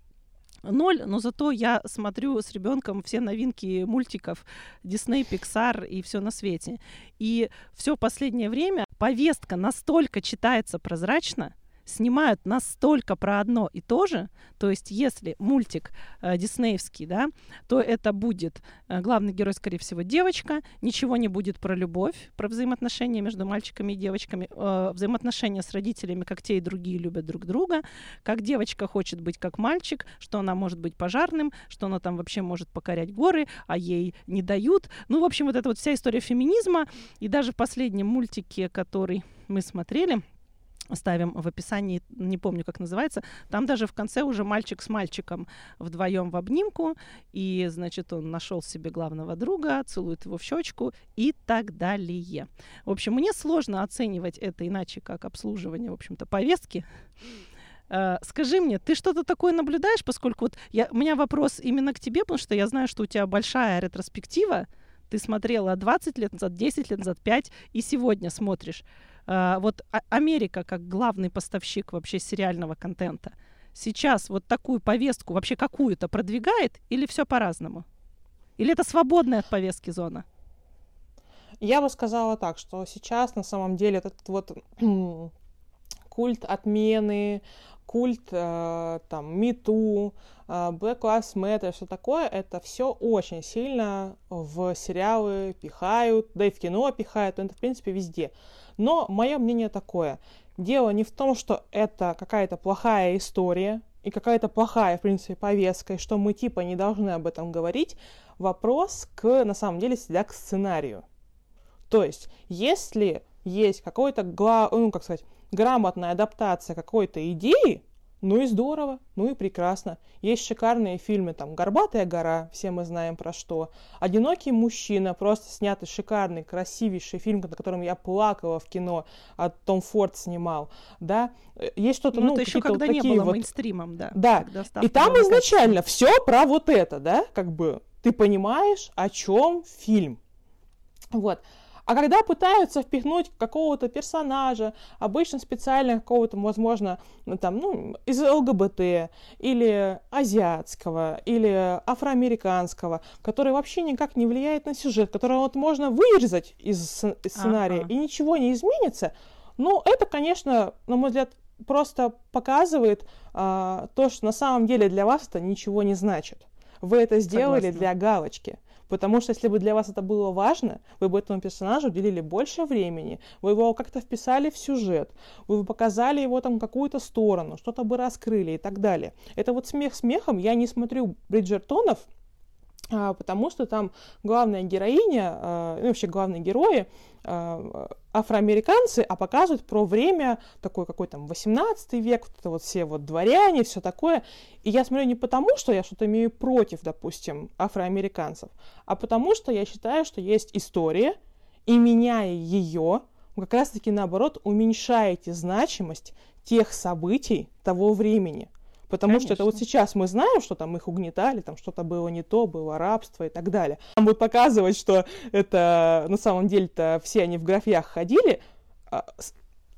ноль, но зато я смотрю с ребенком все новинки мультиков Disney, Pixar и все на свете. И все последнее время повестка настолько читается прозрачно, снимают настолько про одно и то же, то есть если мультик э, диснеевский, да, то это будет э, главный герой, скорее всего, девочка, ничего не будет про любовь, про взаимоотношения между мальчиками и девочками, э, взаимоотношения с родителями, как те и другие любят друг друга, как девочка хочет быть как мальчик, что она может быть пожарным, что она там вообще может покорять горы, а ей не дают. Ну, в общем, вот эта вот вся история феминизма, и даже в последнем мультике, который мы смотрели, ставим в описании, не помню, как называется. Там даже в конце уже мальчик с мальчиком вдвоем в обнимку, и, значит, он нашел себе главного друга, целует его в щечку и так далее. В общем, мне сложно оценивать это иначе, как обслуживание, в общем-то, повестки. Uh, скажи мне, ты что-то такое наблюдаешь, поскольку вот я, у меня вопрос именно к тебе, потому что я знаю, что у тебя большая ретроспектива, ты смотрела 20 лет назад, 10 лет назад, 5, и сегодня смотришь. А, вот а, Америка как главный поставщик вообще сериального контента сейчас вот такую повестку вообще какую-то продвигает или все по-разному? Или это свободная от повестки зона? Я бы сказала так, что сейчас на самом деле этот вот культ отмены, культ э, там МИТУ, э, Black Lives Matter, все такое, это все очень сильно в сериалы пихают, да и в кино пихают, это в принципе везде. Но мое мнение такое. Дело не в том, что это какая-то плохая история и какая-то плохая, в принципе, повестка, и что мы типа не должны об этом говорить. Вопрос к, на самом деле, всегда к сценарию. То есть, если есть какой-то, ну, как сказать, грамотная адаптация какой-то идеи, ну и здорово, ну и прекрасно. Есть шикарные фильмы, там, «Горбатая гора», все мы знаем про что. «Одинокий мужчина», просто снятый шикарный, красивейший фильм, на котором я плакала в кино, а Том Форд снимал, да. Есть что-то, ну, ну это еще когда вот не было вот... мейнстримом, да. Да, и там изначально все про вот это, да, как бы, ты понимаешь, о чем фильм. Вот. А когда пытаются впихнуть какого-то персонажа, обычно специально какого-то, возможно, ну, там, ну, из ЛГБТ, или азиатского, или афроамериканского, который вообще никак не влияет на сюжет, который вот можно вырезать из сценария, ага. и ничего не изменится, ну, это, конечно, на мой взгляд, просто показывает а, то, что на самом деле для вас это ничего не значит. вы это сделали Согласна. для галочки. Потому что если бы для вас это было важно, вы бы этому персонажу уделили больше времени, вы его как-то вписали в сюжет, вы бы показали его там какую-то сторону, что-то бы раскрыли и так далее. Это вот смех смехом. Я не смотрю Бриджертонов, потому что там главная героиня, а, ну, вообще главные герои а, афроамериканцы, а показывают про время такой какой там 18 век, вот это вот все вот дворяне, все такое. И я смотрю не потому, что я что-то имею против, допустим, афроамериканцев, а потому что я считаю, что есть история, и меняя ее, вы как раз-таки наоборот уменьшаете значимость тех событий того времени. Потому Конечно. что это вот сейчас мы знаем, что там их угнетали, там что-то было не то, было рабство и так далее. Там будут показывать, что это на самом деле-то все они в графьях ходили, а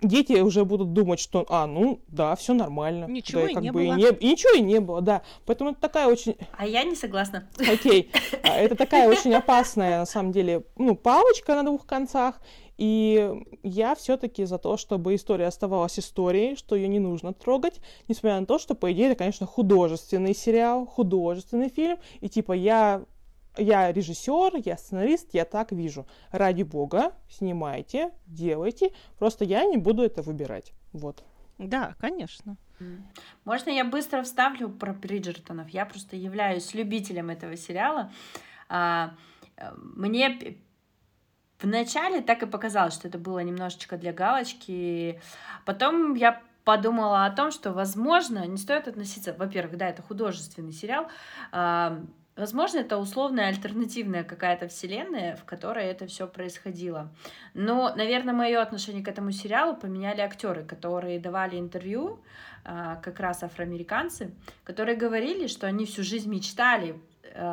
дети уже будут думать, что, а, ну, да, все нормально. Ничего да, и как не бы было. И, не, и ничего и не было, да. Поэтому это такая очень... А я не согласна. Окей. А, это такая очень опасная, на самом деле, ну, палочка на двух концах. И я все-таки за то, чтобы история оставалась историей, что ее не нужно трогать, несмотря на то, что, по идее, это, конечно, художественный сериал, художественный фильм, и типа я я режиссер, я сценарист, я так вижу. Ради бога, снимайте, делайте. Просто я не буду это выбирать. Вот. Да, конечно. Можно я быстро вставлю про Бриджертонов? Я просто являюсь любителем этого сериала. А, э, мне Вначале так и показалось, что это было немножечко для галочки. Потом я подумала о том, что, возможно, не стоит относиться... Во-первых, да, это художественный сериал. А, возможно, это условная альтернативная какая-то вселенная, в которой это все происходило. Но, наверное, мое отношение к этому сериалу поменяли актеры, которые давали интервью, а, как раз афроамериканцы, которые говорили, что они всю жизнь мечтали э,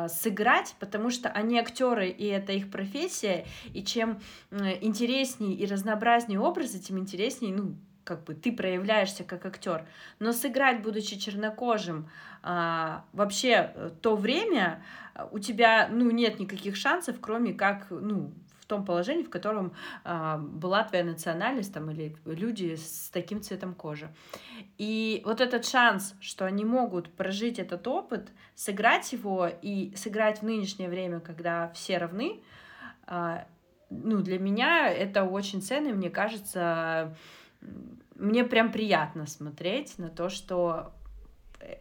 сыграть, потому что они актеры, и это их профессия, и чем интереснее и разнообразнее образы, тем интереснее, ну, как бы ты проявляешься как актер. Но сыграть, будучи чернокожим, а, вообще э, то время э, у тебя, ну, нет никаких шансов, кроме как, ну, в том положении, в котором а, была твоя национальность там, или люди с таким цветом кожи. И вот этот шанс, что они могут прожить этот опыт, сыграть его и сыграть в нынешнее время, когда все равны, а, ну, для меня это очень ценно, и мне кажется, мне прям приятно смотреть на то, что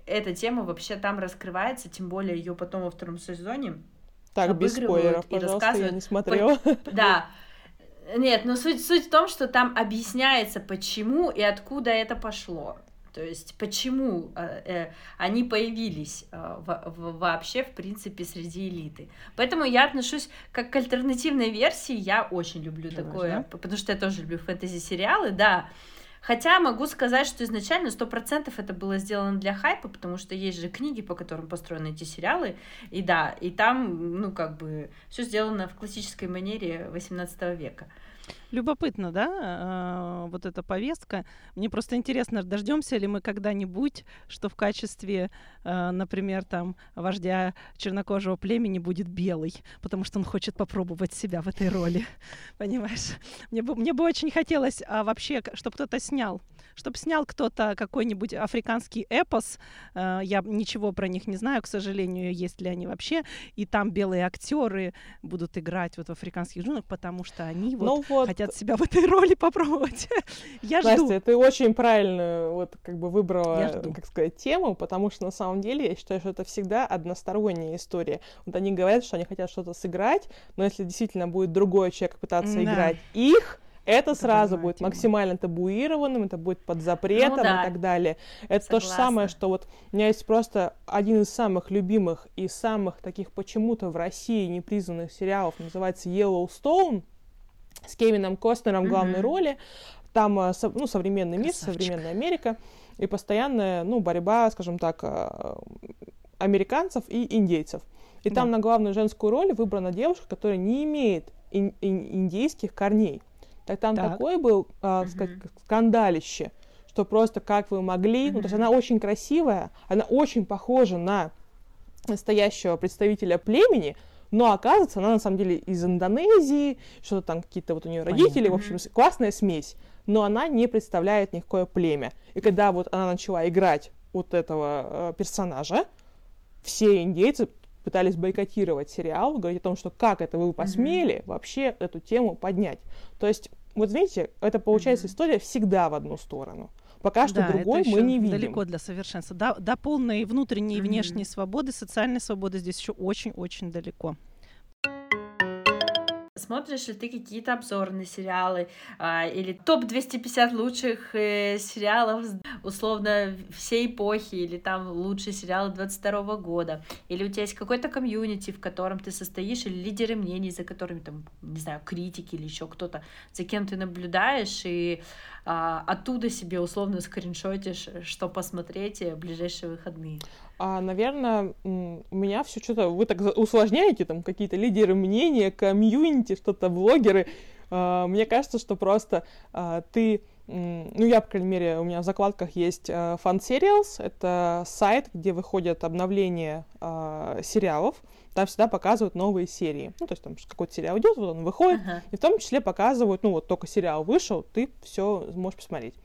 эта тема вообще там раскрывается, тем более ее потом во втором сезоне так, без спойлеров, и рассказывают. я не смотрела. Да. Нет, но суть, суть в том, что там объясняется, почему и откуда это пошло. То есть почему э, э, они появились э, в, в, вообще, в принципе, среди элиты. Поэтому я отношусь как к альтернативной версии. Я очень люблю Живешь, такое, да? потому что я тоже люблю фэнтези-сериалы, да. Хотя могу сказать, что изначально 100% это было сделано для хайпа, потому что есть же книги, по которым построены эти сериалы. И да, и там, ну, как бы, все сделано в классической манере 18 века. Любопытно, да, а, вот эта повестка. Мне просто интересно, дождемся ли мы когда-нибудь, что в качестве, а, например, там вождя чернокожего племени будет белый, потому что он хочет попробовать себя в этой роли, понимаешь? Мне бы, мне бы очень хотелось а, вообще, чтобы кто-то снял чтобы снял кто-то какой-нибудь африканский эпос. Э, я ничего про них не знаю, к сожалению, есть ли они вообще. И там белые актеры будут играть вот в африканских джунглях, потому что они вот, ну вот хотят себя в этой роли попробовать. Я жду. Настя, ты очень правильно вот как бы выбрала, как сказать, тему, потому что на самом деле я считаю, что это всегда односторонняя история. Вот они говорят, что они хотят что-то сыграть, но если действительно будет другой человек пытаться да. играть их, это, это сразу будет тема. максимально табуированным, это будет под запретом ну, да. и так далее. Это Согласна. то же самое, что вот у меня есть просто один из самых любимых и самых таких почему-то в России непризнанных сериалов, называется Yellowstone, с Кевином Костнером в главной mm-hmm. роли. Там э, ну, современный мир, современная Америка, и постоянная ну, борьба, скажем так, э, американцев и индейцев. И да. там на главную женскую роль выбрана девушка, которая не имеет ин- ин- индейских корней. Так там так. такой был, а, сказать, скандалище, что просто как вы могли, ну, то есть она очень красивая, она очень похожа на настоящего представителя племени, но оказывается, она на самом деле из Индонезии, что-то там какие-то вот у нее родители, Понятно. в общем, классная смесь, но она не представляет никакое племя. И когда вот она начала играть вот этого э, персонажа, все индейцы пытались бойкотировать сериал, говорить о том, что как это вы посмели mm-hmm. вообще эту тему поднять. То есть, вот видите, это получается mm-hmm. история всегда в одну сторону. Пока что да, другой мы не видим. Далеко для совершенства. До, до полной внутренней и внешней mm-hmm. свободы, социальной свободы здесь еще очень-очень далеко. Смотришь ли ты какие-то обзорные сериалы а, или топ-250 лучших э, сериалов, условно, всей эпохи, или там лучшие сериалы 22 года? Или у тебя есть какой-то комьюнити, в котором ты состоишь, или лидеры мнений, за которыми там, не знаю, критики или еще кто-то, за кем ты наблюдаешь, и а, оттуда себе условно скриншотишь, что посмотреть в ближайшие выходные? А, наверное, у меня все что-то... Вы так усложняете, там, какие-то лидеры мнения, комьюнити, что-то, блогеры. А, мне кажется, что просто а, ты... Ну, я, по крайней мере, у меня в закладках есть Fun Serials. Это сайт, где выходят обновления uh, сериалов. Там всегда показывают новые серии. Ну, то есть там какой-то сериал идет, вот он выходит, uh-huh. и в том числе показывают, ну, вот только сериал вышел, ты все можешь посмотреть.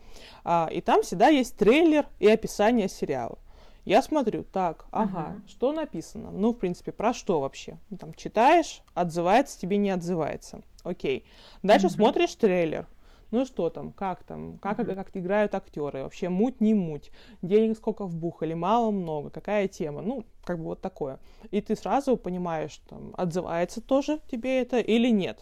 Uh, и там всегда есть трейлер и описание сериала. Я смотрю, так, ага, uh-huh. что написано? Ну, в принципе, про что вообще? Ну, там читаешь, отзывается, тебе не отзывается. Окей. Дальше uh-huh. смотришь трейлер. Ну что там, как там, как, uh-huh. как играют актеры, вообще муть, не муть, денег сколько вбухали, мало, много, какая тема, ну, как бы вот такое. И ты сразу понимаешь, там, отзывается тоже тебе это или нет.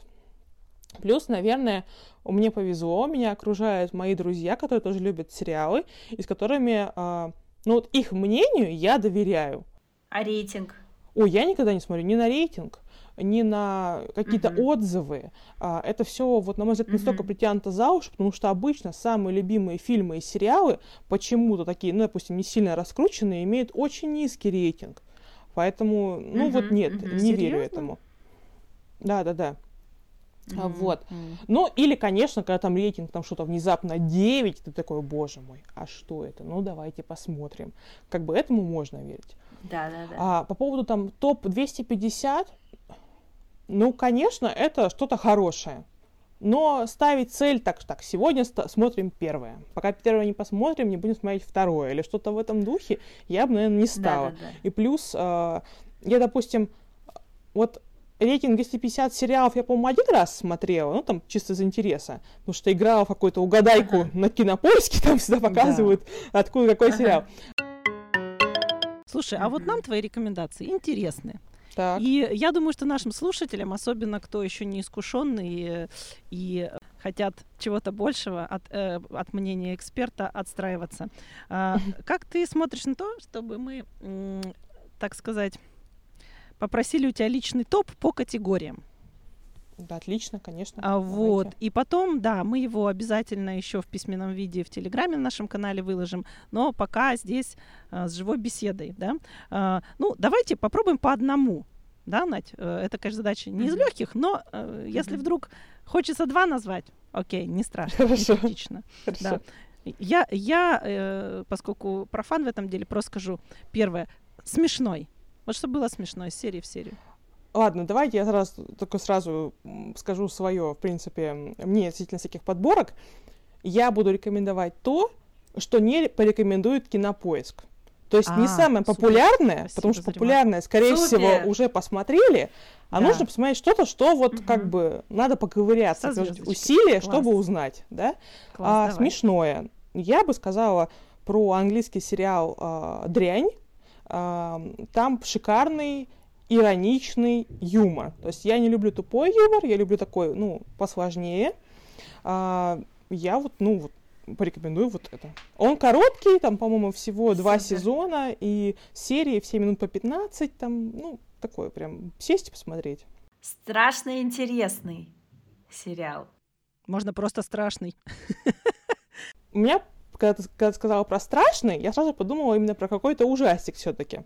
Плюс, наверное, мне повезло, меня окружают мои друзья, которые тоже любят сериалы, и с которыми э, но вот их мнению я доверяю. А рейтинг? Ой, я никогда не смотрю ни на рейтинг, ни на какие-то uh-huh. отзывы. А, это все, вот, на мой взгляд, настолько uh-huh. притянуто за уши, потому что обычно самые любимые фильмы и сериалы почему-то такие, ну, допустим, не сильно раскрученные, имеют очень низкий рейтинг. Поэтому, ну uh-huh, вот нет, uh-huh. не Серьезно? верю этому. Да, да, да. Mm-hmm. Вот. Mm-hmm. Ну, или, конечно, когда там рейтинг, там что-то внезапно 9, ты такой, боже мой, а что это? Ну, давайте посмотрим. Как бы этому можно верить. Да, да, да. А по поводу там топ-250, ну, конечно, это что-то хорошее. Но ставить цель так, так, сегодня смотрим первое. Пока первое не посмотрим, не будем смотреть второе. Или что-то в этом духе я бы, наверное, не стала. Да, да, да. И плюс, э, я, допустим, вот рейтинг 250 сериалов я, по-моему, один раз смотрела, ну, там, чисто из интереса, потому что играла в какую-то угадайку ага. на кинопоиске, там всегда показывают, да. откуда какой ага. сериал. Слушай, а вот нам твои рекомендации интересны. Так. И я думаю, что нашим слушателям, особенно кто еще не искушенный и хотят чего-то большего от, э, от мнения эксперта, отстраиваться. А, как ты смотришь на то, чтобы мы, так сказать, попросили у тебя личный топ по категориям. Да, отлично, конечно. А, вот. И потом, да, мы его обязательно еще в письменном виде в Телеграме на нашем канале выложим. Но пока здесь а, с живой беседой, да. А, ну, давайте попробуем по одному. Да, Надь? Э, это, конечно, задача не из легких, но э, если вдруг хочется два назвать, окей, не страшно, Хорошо. не критично. Хорошо. Да. Я, я э, поскольку профан в этом деле, просто скажу. Первое, смешной. Вот что было смешно из серии в серию. Ладно, давайте я сразу, только сразу скажу свое, в принципе, мне относительно всяких подборок. Я буду рекомендовать то, что не порекомендует кинопоиск. То есть а, не самое супер. популярное, Спасибо потому что популярное, скорее супер. всего, уже посмотрели, а да. нужно посмотреть что-то, что вот угу. как бы надо поковыряться, усилия, Класс. чтобы узнать, да? Класс, а, смешное. Я бы сказала про английский сериал а, "Дрянь" там шикарный ироничный юмор. То есть я не люблю тупой юмор, я люблю такой, ну, посложнее. А, я вот, ну, вот порекомендую вот это. Он короткий, там, по-моему, всего Супер. два сезона, и серии все минут по 15, там, ну, такое прям, сесть и посмотреть. Страшно интересный сериал. Можно просто страшный. У меня когда ты, когда ты сказала про страшный, я сразу подумала именно про какой-то ужастик все-таки.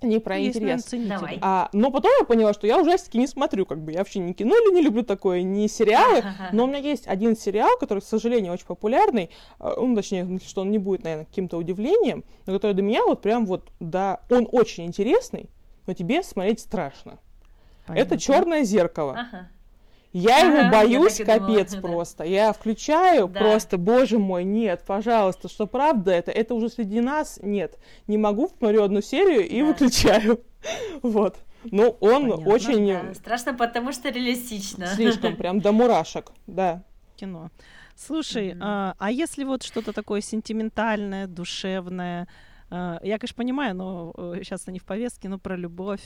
Не про Есть интерес. Давай. А, но потом я поняла, что я ужастики не смотрю, как бы я вообще ни кино или не люблю такое, ни сериалы. Но у меня есть один сериал, который, к сожалению, очень популярный. А, ну, точнее, что он не будет, наверное, каким-то удивлением, но который до меня вот прям вот, да, он очень интересный, но тебе смотреть страшно. Понятно. Это черное зеркало. Ага. Я ага, его боюсь, я капец думала, просто. Да. Я включаю, да. просто, боже мой, нет, пожалуйста, что правда это? Это уже среди нас? Нет. Не могу, смотрю одну серию и да. выключаю. Вот. Ну, он Понятно, очень Да, страшно, потому что реалистично. слишком прям до мурашек, да. кино. Слушай, Мгм. а, а если вот что-то такое сентиментальное, душевное, а, я, конечно, понимаю, но сейчас не в повестке, но про любовь.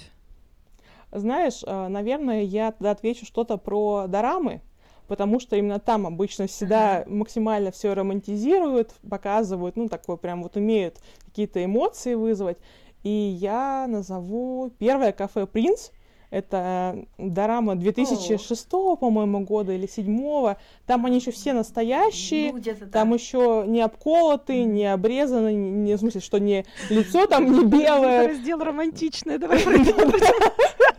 Знаешь, э, наверное, я тогда отвечу что-то про дорамы, потому что именно там обычно всегда максимально все романтизируют, показывают, ну, такое прям вот умеют какие-то эмоции вызвать. И я назову первое кафе «Принц». Это дорама 2006, по-моему, года или 2007. Там они еще все настоящие. Ну, Там так. еще не обколоты, не обрезаны, не, в смысле, что не лицо там не белое. Раздел романтичное, давай. Ну,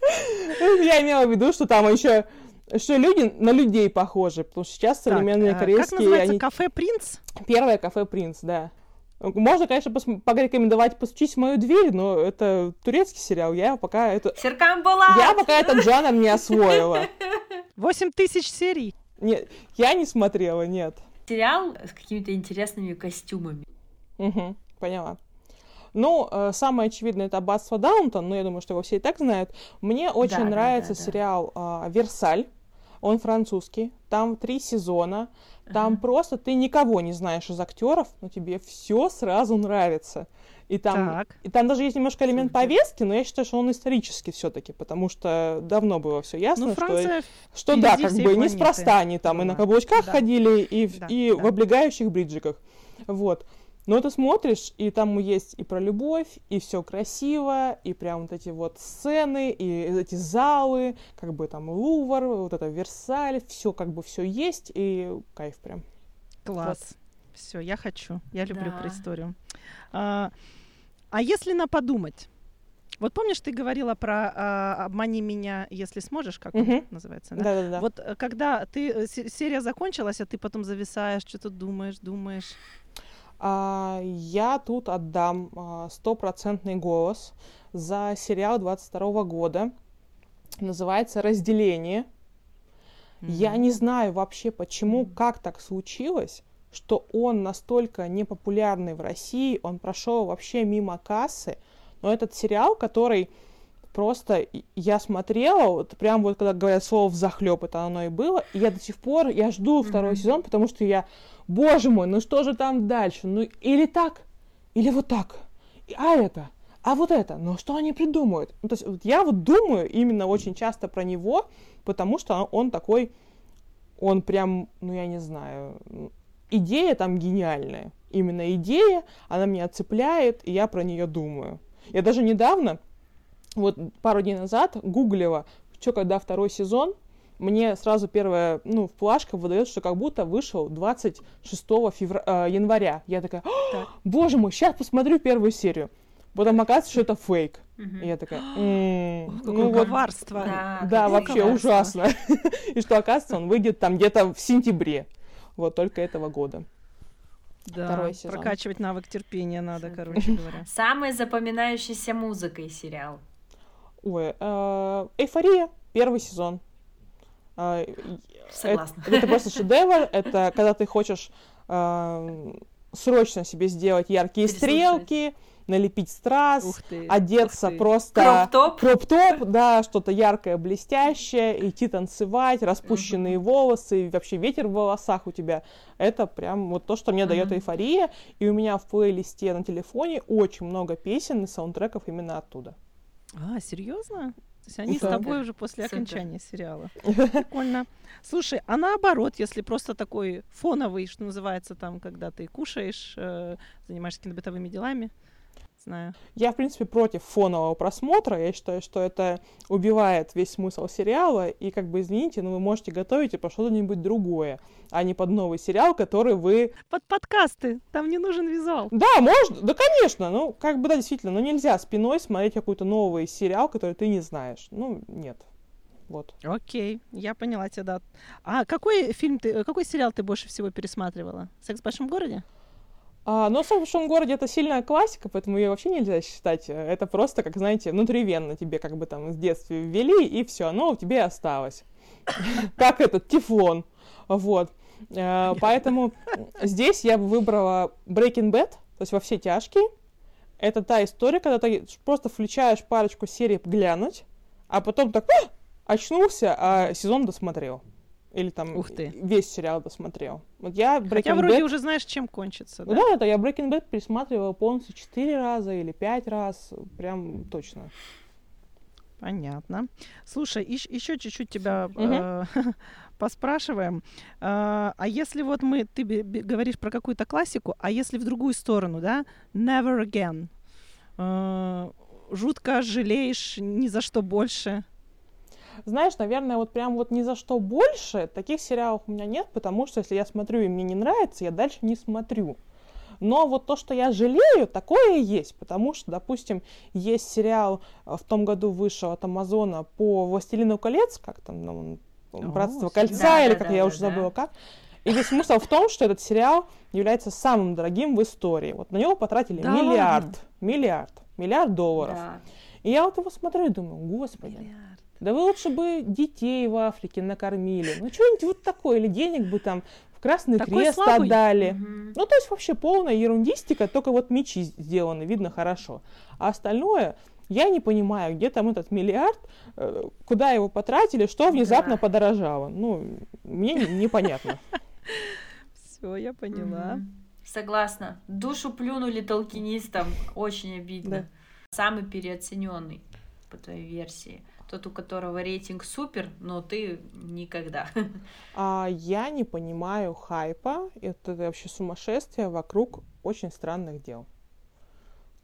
Я имела в виду, что там еще что люди на людей похожи, потому что сейчас современные Так, Как корейские, называется они... кафе «Принц»? Первое кафе «Принц», да. Можно, конечно, пос- порекомендовать «Постучись в мою дверь», но это турецкий сериал, я пока это... Серкан Булат! Я пока этот жанр не освоила. 8 тысяч серий. Не, я не смотрела, нет. Сериал с какими-то интересными костюмами. Мгм, поняла. Ну, э, самое очевидное это аббатство Даунтон, но я думаю, что его все и так знают. Мне очень да, нравится да, да. сериал а, Версаль. Он французский. Там три сезона. Там Ага. просто ты никого не знаешь из актеров, но тебе все сразу нравится. И там, Так. и там даже есть немножко элемент повестки, но я считаю, что он исторический все-таки, потому что давно было все ясно, Ну, что Франция что да, как бы планеты неспроста они там и на каблучках Да. ходили, и, Да, и да. в облегающих бриджиках. Вот. Но ты смотришь, и там есть и про любовь, и все красиво, и прям вот эти вот сцены, и эти залы, как бы там Лувр, вот это Версаль, все как бы все есть, и кайф прям. Класс. Все, я хочу. Я люблю Да. про историю. А, а если на подумать? Вот помнишь, ты говорила про а, «Обмани меня, если сможешь», как он Мгм. называется, да? Да-да-да. Вот э, когда ты э, се- серия закончилась, а ты потом зависаешь, что-то думаешь, думаешь. А, я тут отдам а, стопроцентный голос за сериал 22 года. Называется «Разделение». Я Мгм. не знаю вообще, почему, как так случилось, что он настолько непопулярный в России, он прошел вообще мимо кассы, но этот сериал, который просто я смотрела, вот прям вот когда говорят слово взахлеб, это оно и было, и я до сих пор, я жду второй Мгм. сезон, потому что я, боже мой, ну что же там дальше, ну или так, или вот так, а это, а вот это, ну что они придумают? Ну, то есть вот я вот думаю именно очень часто про него, потому что он, он такой, он прям, ну я не знаю, идея там гениальная. Именно идея, она меня цепляет, и я про нее думаю. Я даже недавно, вот пару дней назад, гуглила, что когда второй сезон, мне сразу первая, ну, плашка выдает, что как будто вышел 26 февра... э, января. Я такая, «А, Так. боже мой, сейчас посмотрю первую серию. Потом оказывается, что это фейк. Мгм. И я такая, «М, Какое ну вот. Да, да, вообще коварство. ужасно. И что, оказывается, он выйдет там где-то в сентябре. Вот только этого года. Да, Второй сезон. прокачивать навык терпения надо, короче говоря. Самый запоминающийся музыкой сериал. Ой, э, эйфория, первый сезон. Э, Согласна. Это, это просто шедевр. Это когда ты хочешь э, срочно себе сделать яркие стрелки, налепить страз, Ух ты. одеться ух ты. просто Кроп-топ. кроп-топ, да, что-то яркое, блестящее, идти танцевать, распущенные волосы, и вообще ветер в волосах у тебя. Это прям вот то, что мне дает Мгм. эйфория. И у меня в плейлисте на телефоне очень много песен и саундтреков именно оттуда. А, серьезно? То есть они с Да. тобой уже после Супер. окончания сериала. Прикольно. Слушай, а наоборот, если просто такой фоновый, что называется, там, когда ты кушаешь, э, занимаешься какими-то бытовыми делами, знаю. Я, в принципе, против фонового просмотра. Я считаю, что это убивает весь смысл сериала. И, как бы, извините, но вы можете готовить и по что-нибудь другое, а не под новый сериал, который вы... Под подкасты, там не нужен визуал. Да, можно, да, конечно, ну, как бы, да, действительно, но нельзя спиной смотреть какой-то новый сериал, который ты не знаешь. Ну, нет. Вот. Окей, я поняла тебя, да. А какой фильм ты, какой сериал ты больше всего пересматривала? «Секс в большом городе»? А, но в большом городе это сильная классика, поэтому ее вообще нельзя считать. Это просто, как, знаете, внутривенно тебе как бы там с детства ввели, и все, оно у тебя и осталось. Как этот тефлон. Вот. Э, Поэтому здесь я бы выбрала Breaking Bad, то есть во все тяжкие. Это та история, когда ты просто включаешь парочку серий глянуть, а потом так «А!» очнулся, а сезон досмотрел. Или там Ух ты. весь сериал досмотрел. Вот я Breaking Хотя вроде Bad... уже знаешь, чем кончится, да? Да, это я Breaking Bad пересматривала полностью четыре раза или пять раз. Прям точно. Понятно. Слушай, еще чуть-чуть тебя Мгм. э, поспрашиваем. А а если вот мы, ты бе- бе- говоришь про какую-то классику, а если в другую сторону, да? Never again. Э, Жутко жалеешь ни за что больше. Знаешь, наверное, вот прям вот ни за что больше таких сериалов у меня нет, потому что если я смотрю и мне не нравится, я дальше не смотрю. Но вот то, что я жалею, такое и есть, потому что, допустим, есть сериал э, в том году вышел от Амазона по «Властелину колец», как там, ну, О, «Братство серьезно? кольца» Да, или да, как да, я да, уже да. забыла как. И весь смысл в том, что этот сериал является самым дорогим в истории. Вот на него потратили Да миллиард, ладно? миллиард, миллиард долларов. Да. И я вот его смотрю и думаю, господи, да вы лучше бы детей в Африке накормили. Ну, что-нибудь вот такое. Или денег бы там в Красный Такой Крест слабый. отдали. Мгм. Ну, то есть вообще полная ерундистика, только вот мечи сделаны, видно хорошо. А остальное, я не понимаю, где там этот миллиард, э, куда его потратили, что внезапно Да. подорожало. Ну, мне не- непонятно. Все, я поняла. Согласна. Душу плюнули толкинистам. Очень обидно. Самый переоцененный по твоей версии. Тот, у которого рейтинг супер, но ты никогда. А я не понимаю хайпа. Это вообще сумасшествие вокруг очень странных дел.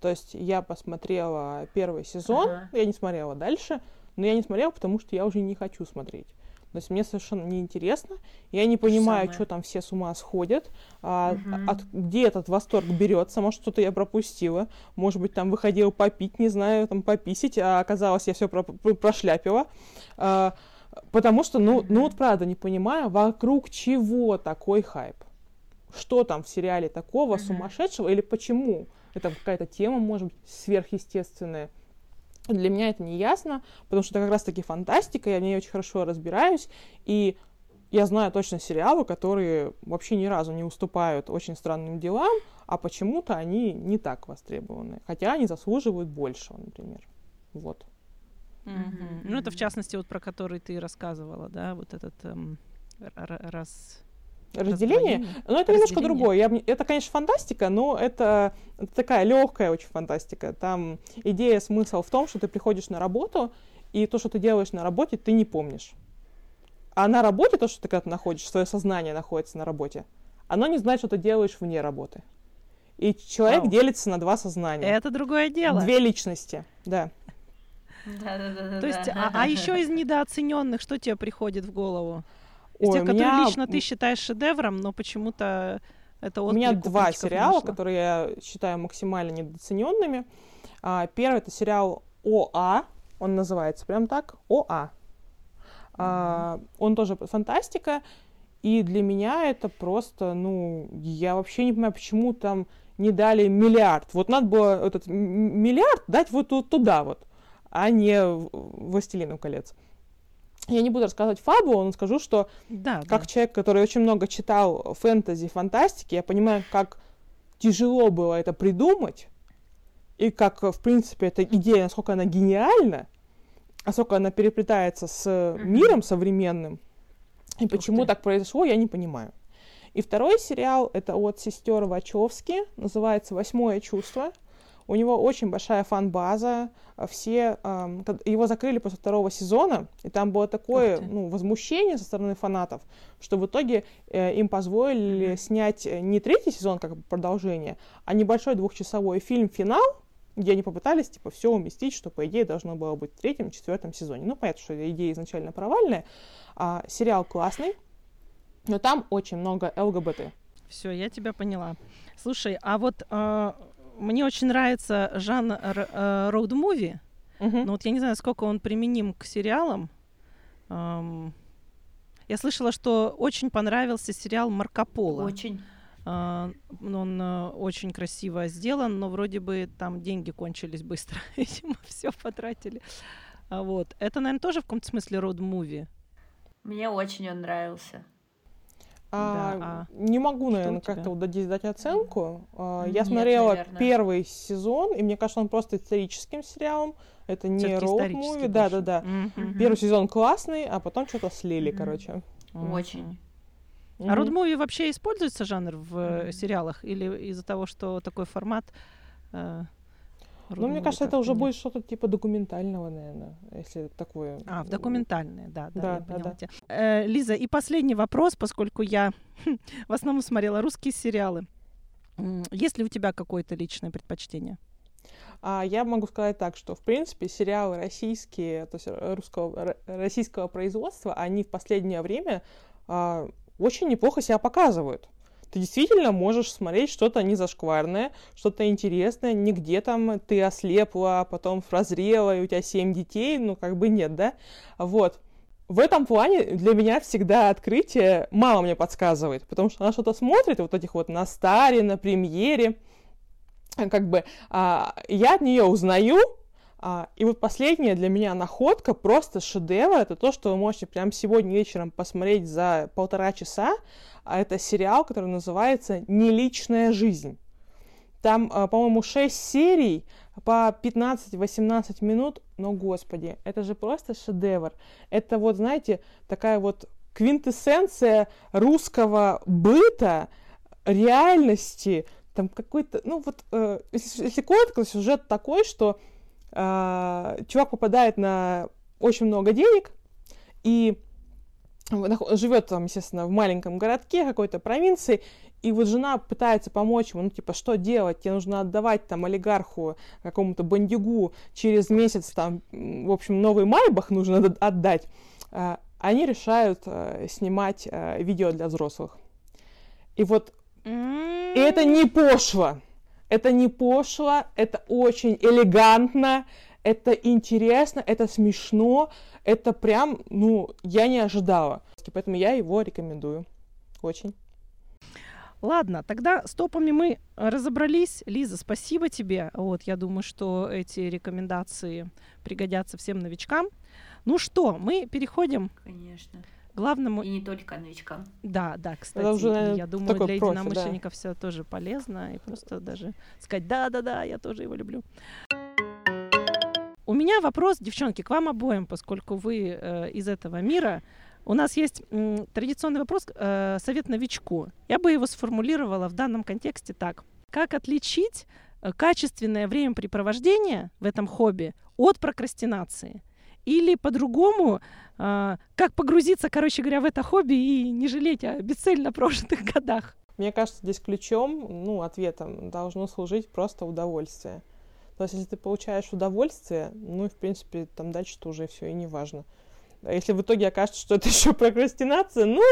То есть я посмотрела первый сезон, Ага. я не смотрела дальше, но я не смотрела, потому что я уже не хочу смотреть. То есть мне совершенно неинтересно, я не понимаю, что там все с ума сходят, а, Мгм. от, где этот восторг берется, может, что-то я пропустила, может быть, там выходила попить, не знаю, там пописить, а оказалось, я все прошляпила. А, потому что, ну, ну вот правда не понимаю, вокруг чего такой хайп? Что там в сериале такого Мгм. сумасшедшего или почему? Это какая-то тема, может быть, сверхъестественная. Для меня это не ясно, потому что это как раз-таки фантастика, я в ней очень хорошо разбираюсь, и я знаю точно сериалы, которые вообще ни разу не уступают очень странным делам, а почему-то они не так востребованы, хотя они заслуживают большего, например. Вот. Мгм. Ну, это в частности вот про который ты рассказывала, да, вот этот эм, раз... Разделение? Ну, это немножко другое. Я, это, конечно, фантастика, но это, это такая легкая очень фантастика. Там идея, смысл в том, что ты приходишь на работу, и то, что ты делаешь на работе, ты не помнишь. А на работе, то, что ты когда находишь, свое сознание находится на работе, оно не знает, что ты делаешь вне работы. И человек Вау. делится на два сознания. Это другое дело. Две личности, да. Да-да-да-да-да. То есть, а, а еще из недооцененных, что тебе приходит в голову? Из Ой, тех, у которые меня- лично ты считаешь шедевром, но почему-то это У меня два сериала, нашло. которые я считаю максимально недооцененными. А, Первый это сериал ОА, он называется прям так, ОА. А, Он тоже фантастика, и для меня это просто, ну, я вообще не понимаю, почему там не дали миллиард. Вот надо было этот миллиард дать вот ту- туда вот, а не «Властелину колец». Я не буду рассказывать фабулу, но скажу, что Да, как да. человек, который очень много читал фэнтези, фантастики, я понимаю, как тяжело было это придумать, и как, в принципе, эта идея, насколько она гениальна, насколько она переплетается с миром современным, и почему ты. так произошло, я не понимаю. И второй сериал это от сестер Вачовски, называется Восьмое чувство. У него очень большая фан-база. а Все кад- его закрыли после второго сезона, и там было такое ну, возмущение со стороны фанатов, что в итоге э, им позволили Мгм. снять э, не третий сезон как продолжение, а небольшой двухчасовой фильм финал, где они попытались типа все уместить, что по идее должно было быть в третьем, четвертом сезоне. Ну понятно, что идея изначально провальная. А, сериал классный, но там очень много ЛГБТ. Все, я тебя поняла. Слушай, а вот э, мне очень нравится жанр э, роуд-муви, Мгм. но вот я не знаю, сколько он применим к сериалам. Эм, я слышала, что очень понравился сериал «Марко Поло». Очень. А, он э, очень красиво сделан, но вроде бы там деньги кончились быстро. Видимо, все потратили. А вот. Это, наверное, тоже в каком-то смысле роуд-муви. Мне очень он нравился. А, Да, а не могу, наверное, как-то вот дать оценку. А, Я Нет, смотрела наверное. первый сезон, и мне кажется, он просто историческим сериалом. Это не Всё-таки роуд исторический муви. больше. Да, да, да. Мгм. Первый сезон классный, а потом что-то слили, Мгм. короче. Очень. А Мгм. роуд-муви вообще используется жанр в Мгм. сериалах? Или из-за того, что такой формат? э, Ну, мне кажется, это уже будет что-то типа документального, наверное, если такое. А, в документальные, да, да, Да, я да, поняла да. тебя. Э, Лиза, и последний вопрос, поскольку я в основном смотрела русские сериалы. Есть ли у тебя какое-то личное предпочтение? А я могу сказать так, что, в принципе, сериалы российские, то есть э, русского, российского производства, они в последнее время а, очень неплохо себя показывают. Ты действительно можешь смотреть что-то незашкварное, что-то интересное, нигде там ты ослепла, а потом прозрела, и у тебя семь детей, ну, как бы нет, да? Вот. В этом плане для меня всегда открытие мама мне подсказывает, потому что она что-то смотрит, вот этих вот на старе, на премьере, как бы а, я от нее узнаю, и вот последняя для меня находка, просто шедевр, это то, что вы можете прямо сегодня вечером посмотреть за полтора часа, а это сериал, который называется «Неличная жизнь». Там, а, по-моему, 6 серий по 15-18 минут, но, господи, это же просто шедевр. Это вот, знаете, такая вот квинтэссенция русского быта, реальности, там какой-то, ну вот, э, если, если коротко, сюжет такой, что чувак попадает на очень много денег и живет там, естественно, в маленьком городке какой-то провинции, и вот жена пытается помочь ему, ну, типа, что делать? Тебе нужно отдавать там олигарху, какому-то бандюгу через месяц там, в общем, новый Майбах нужно отд- отдать. А, Они решают э, снимать видео для взрослых. И вот и это не пошло. Это не пошло, это очень элегантно, это интересно, это смешно, это прям, ну, я не ожидала. Поэтому я его рекомендую. Очень. Ладно, тогда с топами мы разобрались. Лиза, спасибо тебе. Вот, я думаю, что эти рекомендации пригодятся всем новичкам. Ну что, мы переходим Конечно. Главному И не только новичкам. Да, да, кстати, уже, и наверное, я думаю, для профи, единомышленников все тоже полезно, и просто даже сказать, да-да-да, я тоже его люблю. У меня вопрос, девчонки, к вам обоим, поскольку вы э, из этого мира. У нас есть м, традиционный вопрос, э, совет новичку. Я бы его сформулировала в данном контексте так. Как отличить э, качественное времяпрепровождение в этом хобби от прокрастинации? Или по-другому, э, как погрузиться, короче говоря, в это хобби и не жалеть о бесцельно прожитых годах? Мне кажется, здесь ключом, ну, ответом должно служить просто удовольствие. То есть, если ты получаешь удовольствие, ну, в принципе, там дальше-то уже все и не важно. А если в итоге окажется, что это еще прокрастинация, ну,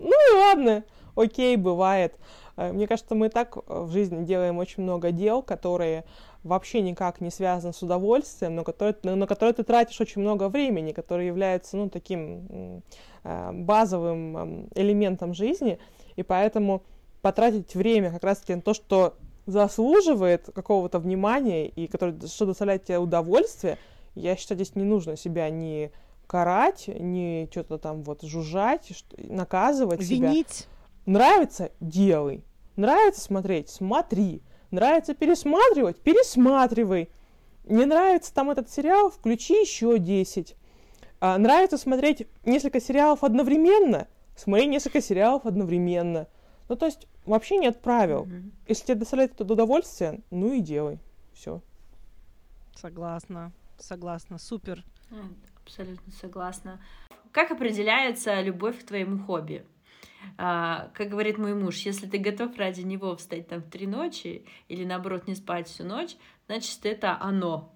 ну и ладно, окей, бывает. Э, Мне кажется, мы и так э, в жизни делаем очень много дел, которые вообще никак не связаны с удовольствием, но которые, на которые ты тратишь очень много времени, которые являются, ну, таким э, базовым м, элементом жизни, и поэтому потратить время как раз-таки на то, что заслуживает какого-то внимания и который, что доставляет тебе удовольствие, я считаю, здесь не нужно себя ни карать, ни что-то там вот жужжать, наказывать себя. Нравится – делай. Нравится смотреть – смотри. Нравится пересматривать – пересматривай. Не нравится там этот сериал – включи еще 10. А, нравится смотреть несколько сериалов одновременно – смотри несколько сериалов одновременно. Ну, то есть, вообще нет правил. Мгм. Если тебе доставляет это удовольствие, ну и делай. Все. Согласна, согласна, супер. Абсолютно согласна. Как определяется любовь к твоему хобби? А, как говорит мой муж, если ты готов ради него встать там в три ночи или наоборот не спать всю ночь, значит это оно.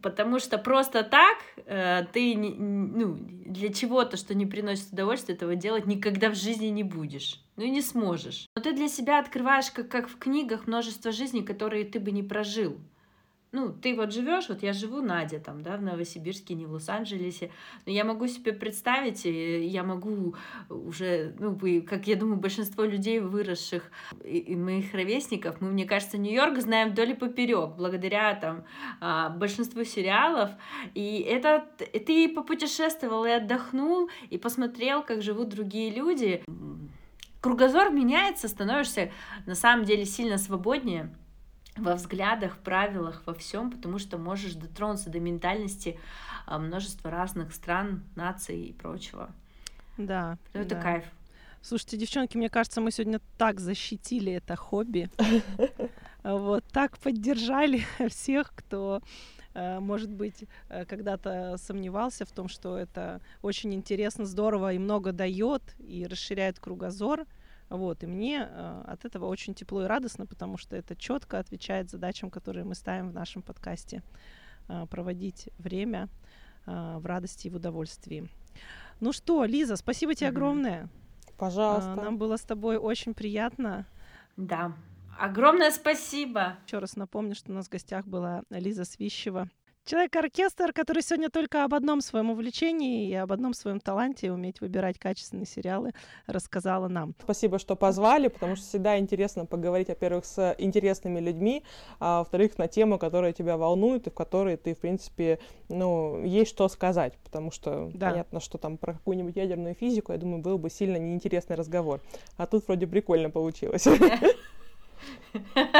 Потому что просто так э, ты ну, для чего-то, что не приносит удовольствия, этого делать никогда в жизни не будешь. Ну и не сможешь. Но ты для себя открываешь, как, как в книгах, множество жизней, которые ты бы не прожил ну, ты вот живешь, вот я живу, Надя, там, да, в Новосибирске, не в Лос-Анджелесе, но я могу себе представить, я могу уже, ну, как я думаю, большинство людей, выросших и, и моих ровесников, мы, мне кажется, Нью-Йорк знаем вдоль и поперек, благодаря там а, большинству сериалов, и это ты попутешествовал и отдохнул, и посмотрел, как живут другие люди, кругозор меняется, становишься на самом деле сильно свободнее во взглядах, в правилах, во всем, потому что можешь дотронуться до ментальности а, множества разных стран, наций и прочего. Да. Ну, это да. кайф. Слушайте, девчонки, мне кажется, мы сегодня так защитили это хобби. Вот, так поддержали всех, кто, э, может быть, э, когда-то сомневался в том, что это очень интересно, здорово и много дает, и расширяет кругозор. Вот, и мне э, от этого очень тепло и радостно, потому что это четко отвечает задачам, которые мы ставим в нашем подкасте. Проводить время в радости и в удовольствии. Ну что, Лиза, спасибо тебе огромное. Пожалуйста. Нам было с тобой очень приятно. Да. Огромное спасибо. Еще раз напомню, что у нас в гостях была Лиза Свищева, Человек-оркестр, который сегодня только об одном своем увлечении и об одном своем таланте уметь выбирать качественные сериалы рассказала нам. Спасибо, что позвали, потому что всегда интересно поговорить, во-первых, с интересными людьми, а во-вторых, на тему, которая тебя волнует и в которой ты, в принципе, ну, есть что сказать, потому что да. понятно, что там про какую-нибудь ядерную физику, я думаю, был бы сильно неинтересный разговор. А тут вроде прикольно получилось.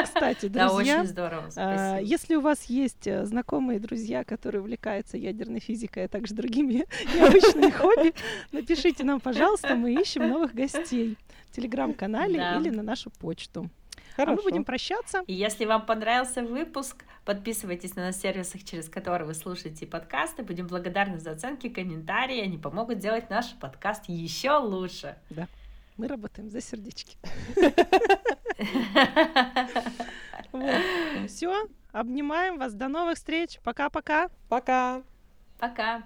Кстати, друзья, да, очень здорово, а, если у вас есть э, знакомые друзья, которые увлекаются ядерной физикой, а также другими необычными хобби, напишите нам, пожалуйста, мы ищем новых гостей в телеграм-канале да. или на нашу почту. Хорошо. А мы будем прощаться. И если вам понравился выпуск, подписывайтесь на нас в сервисах, через которые вы слушаете подкасты. Будем благодарны за оценки, комментарии. Они помогут сделать наш подкаст еще лучше. Да. Мы работаем за сердечки. Все, обнимаем вас. До новых встреч. Пока-пока. Пока. Пока.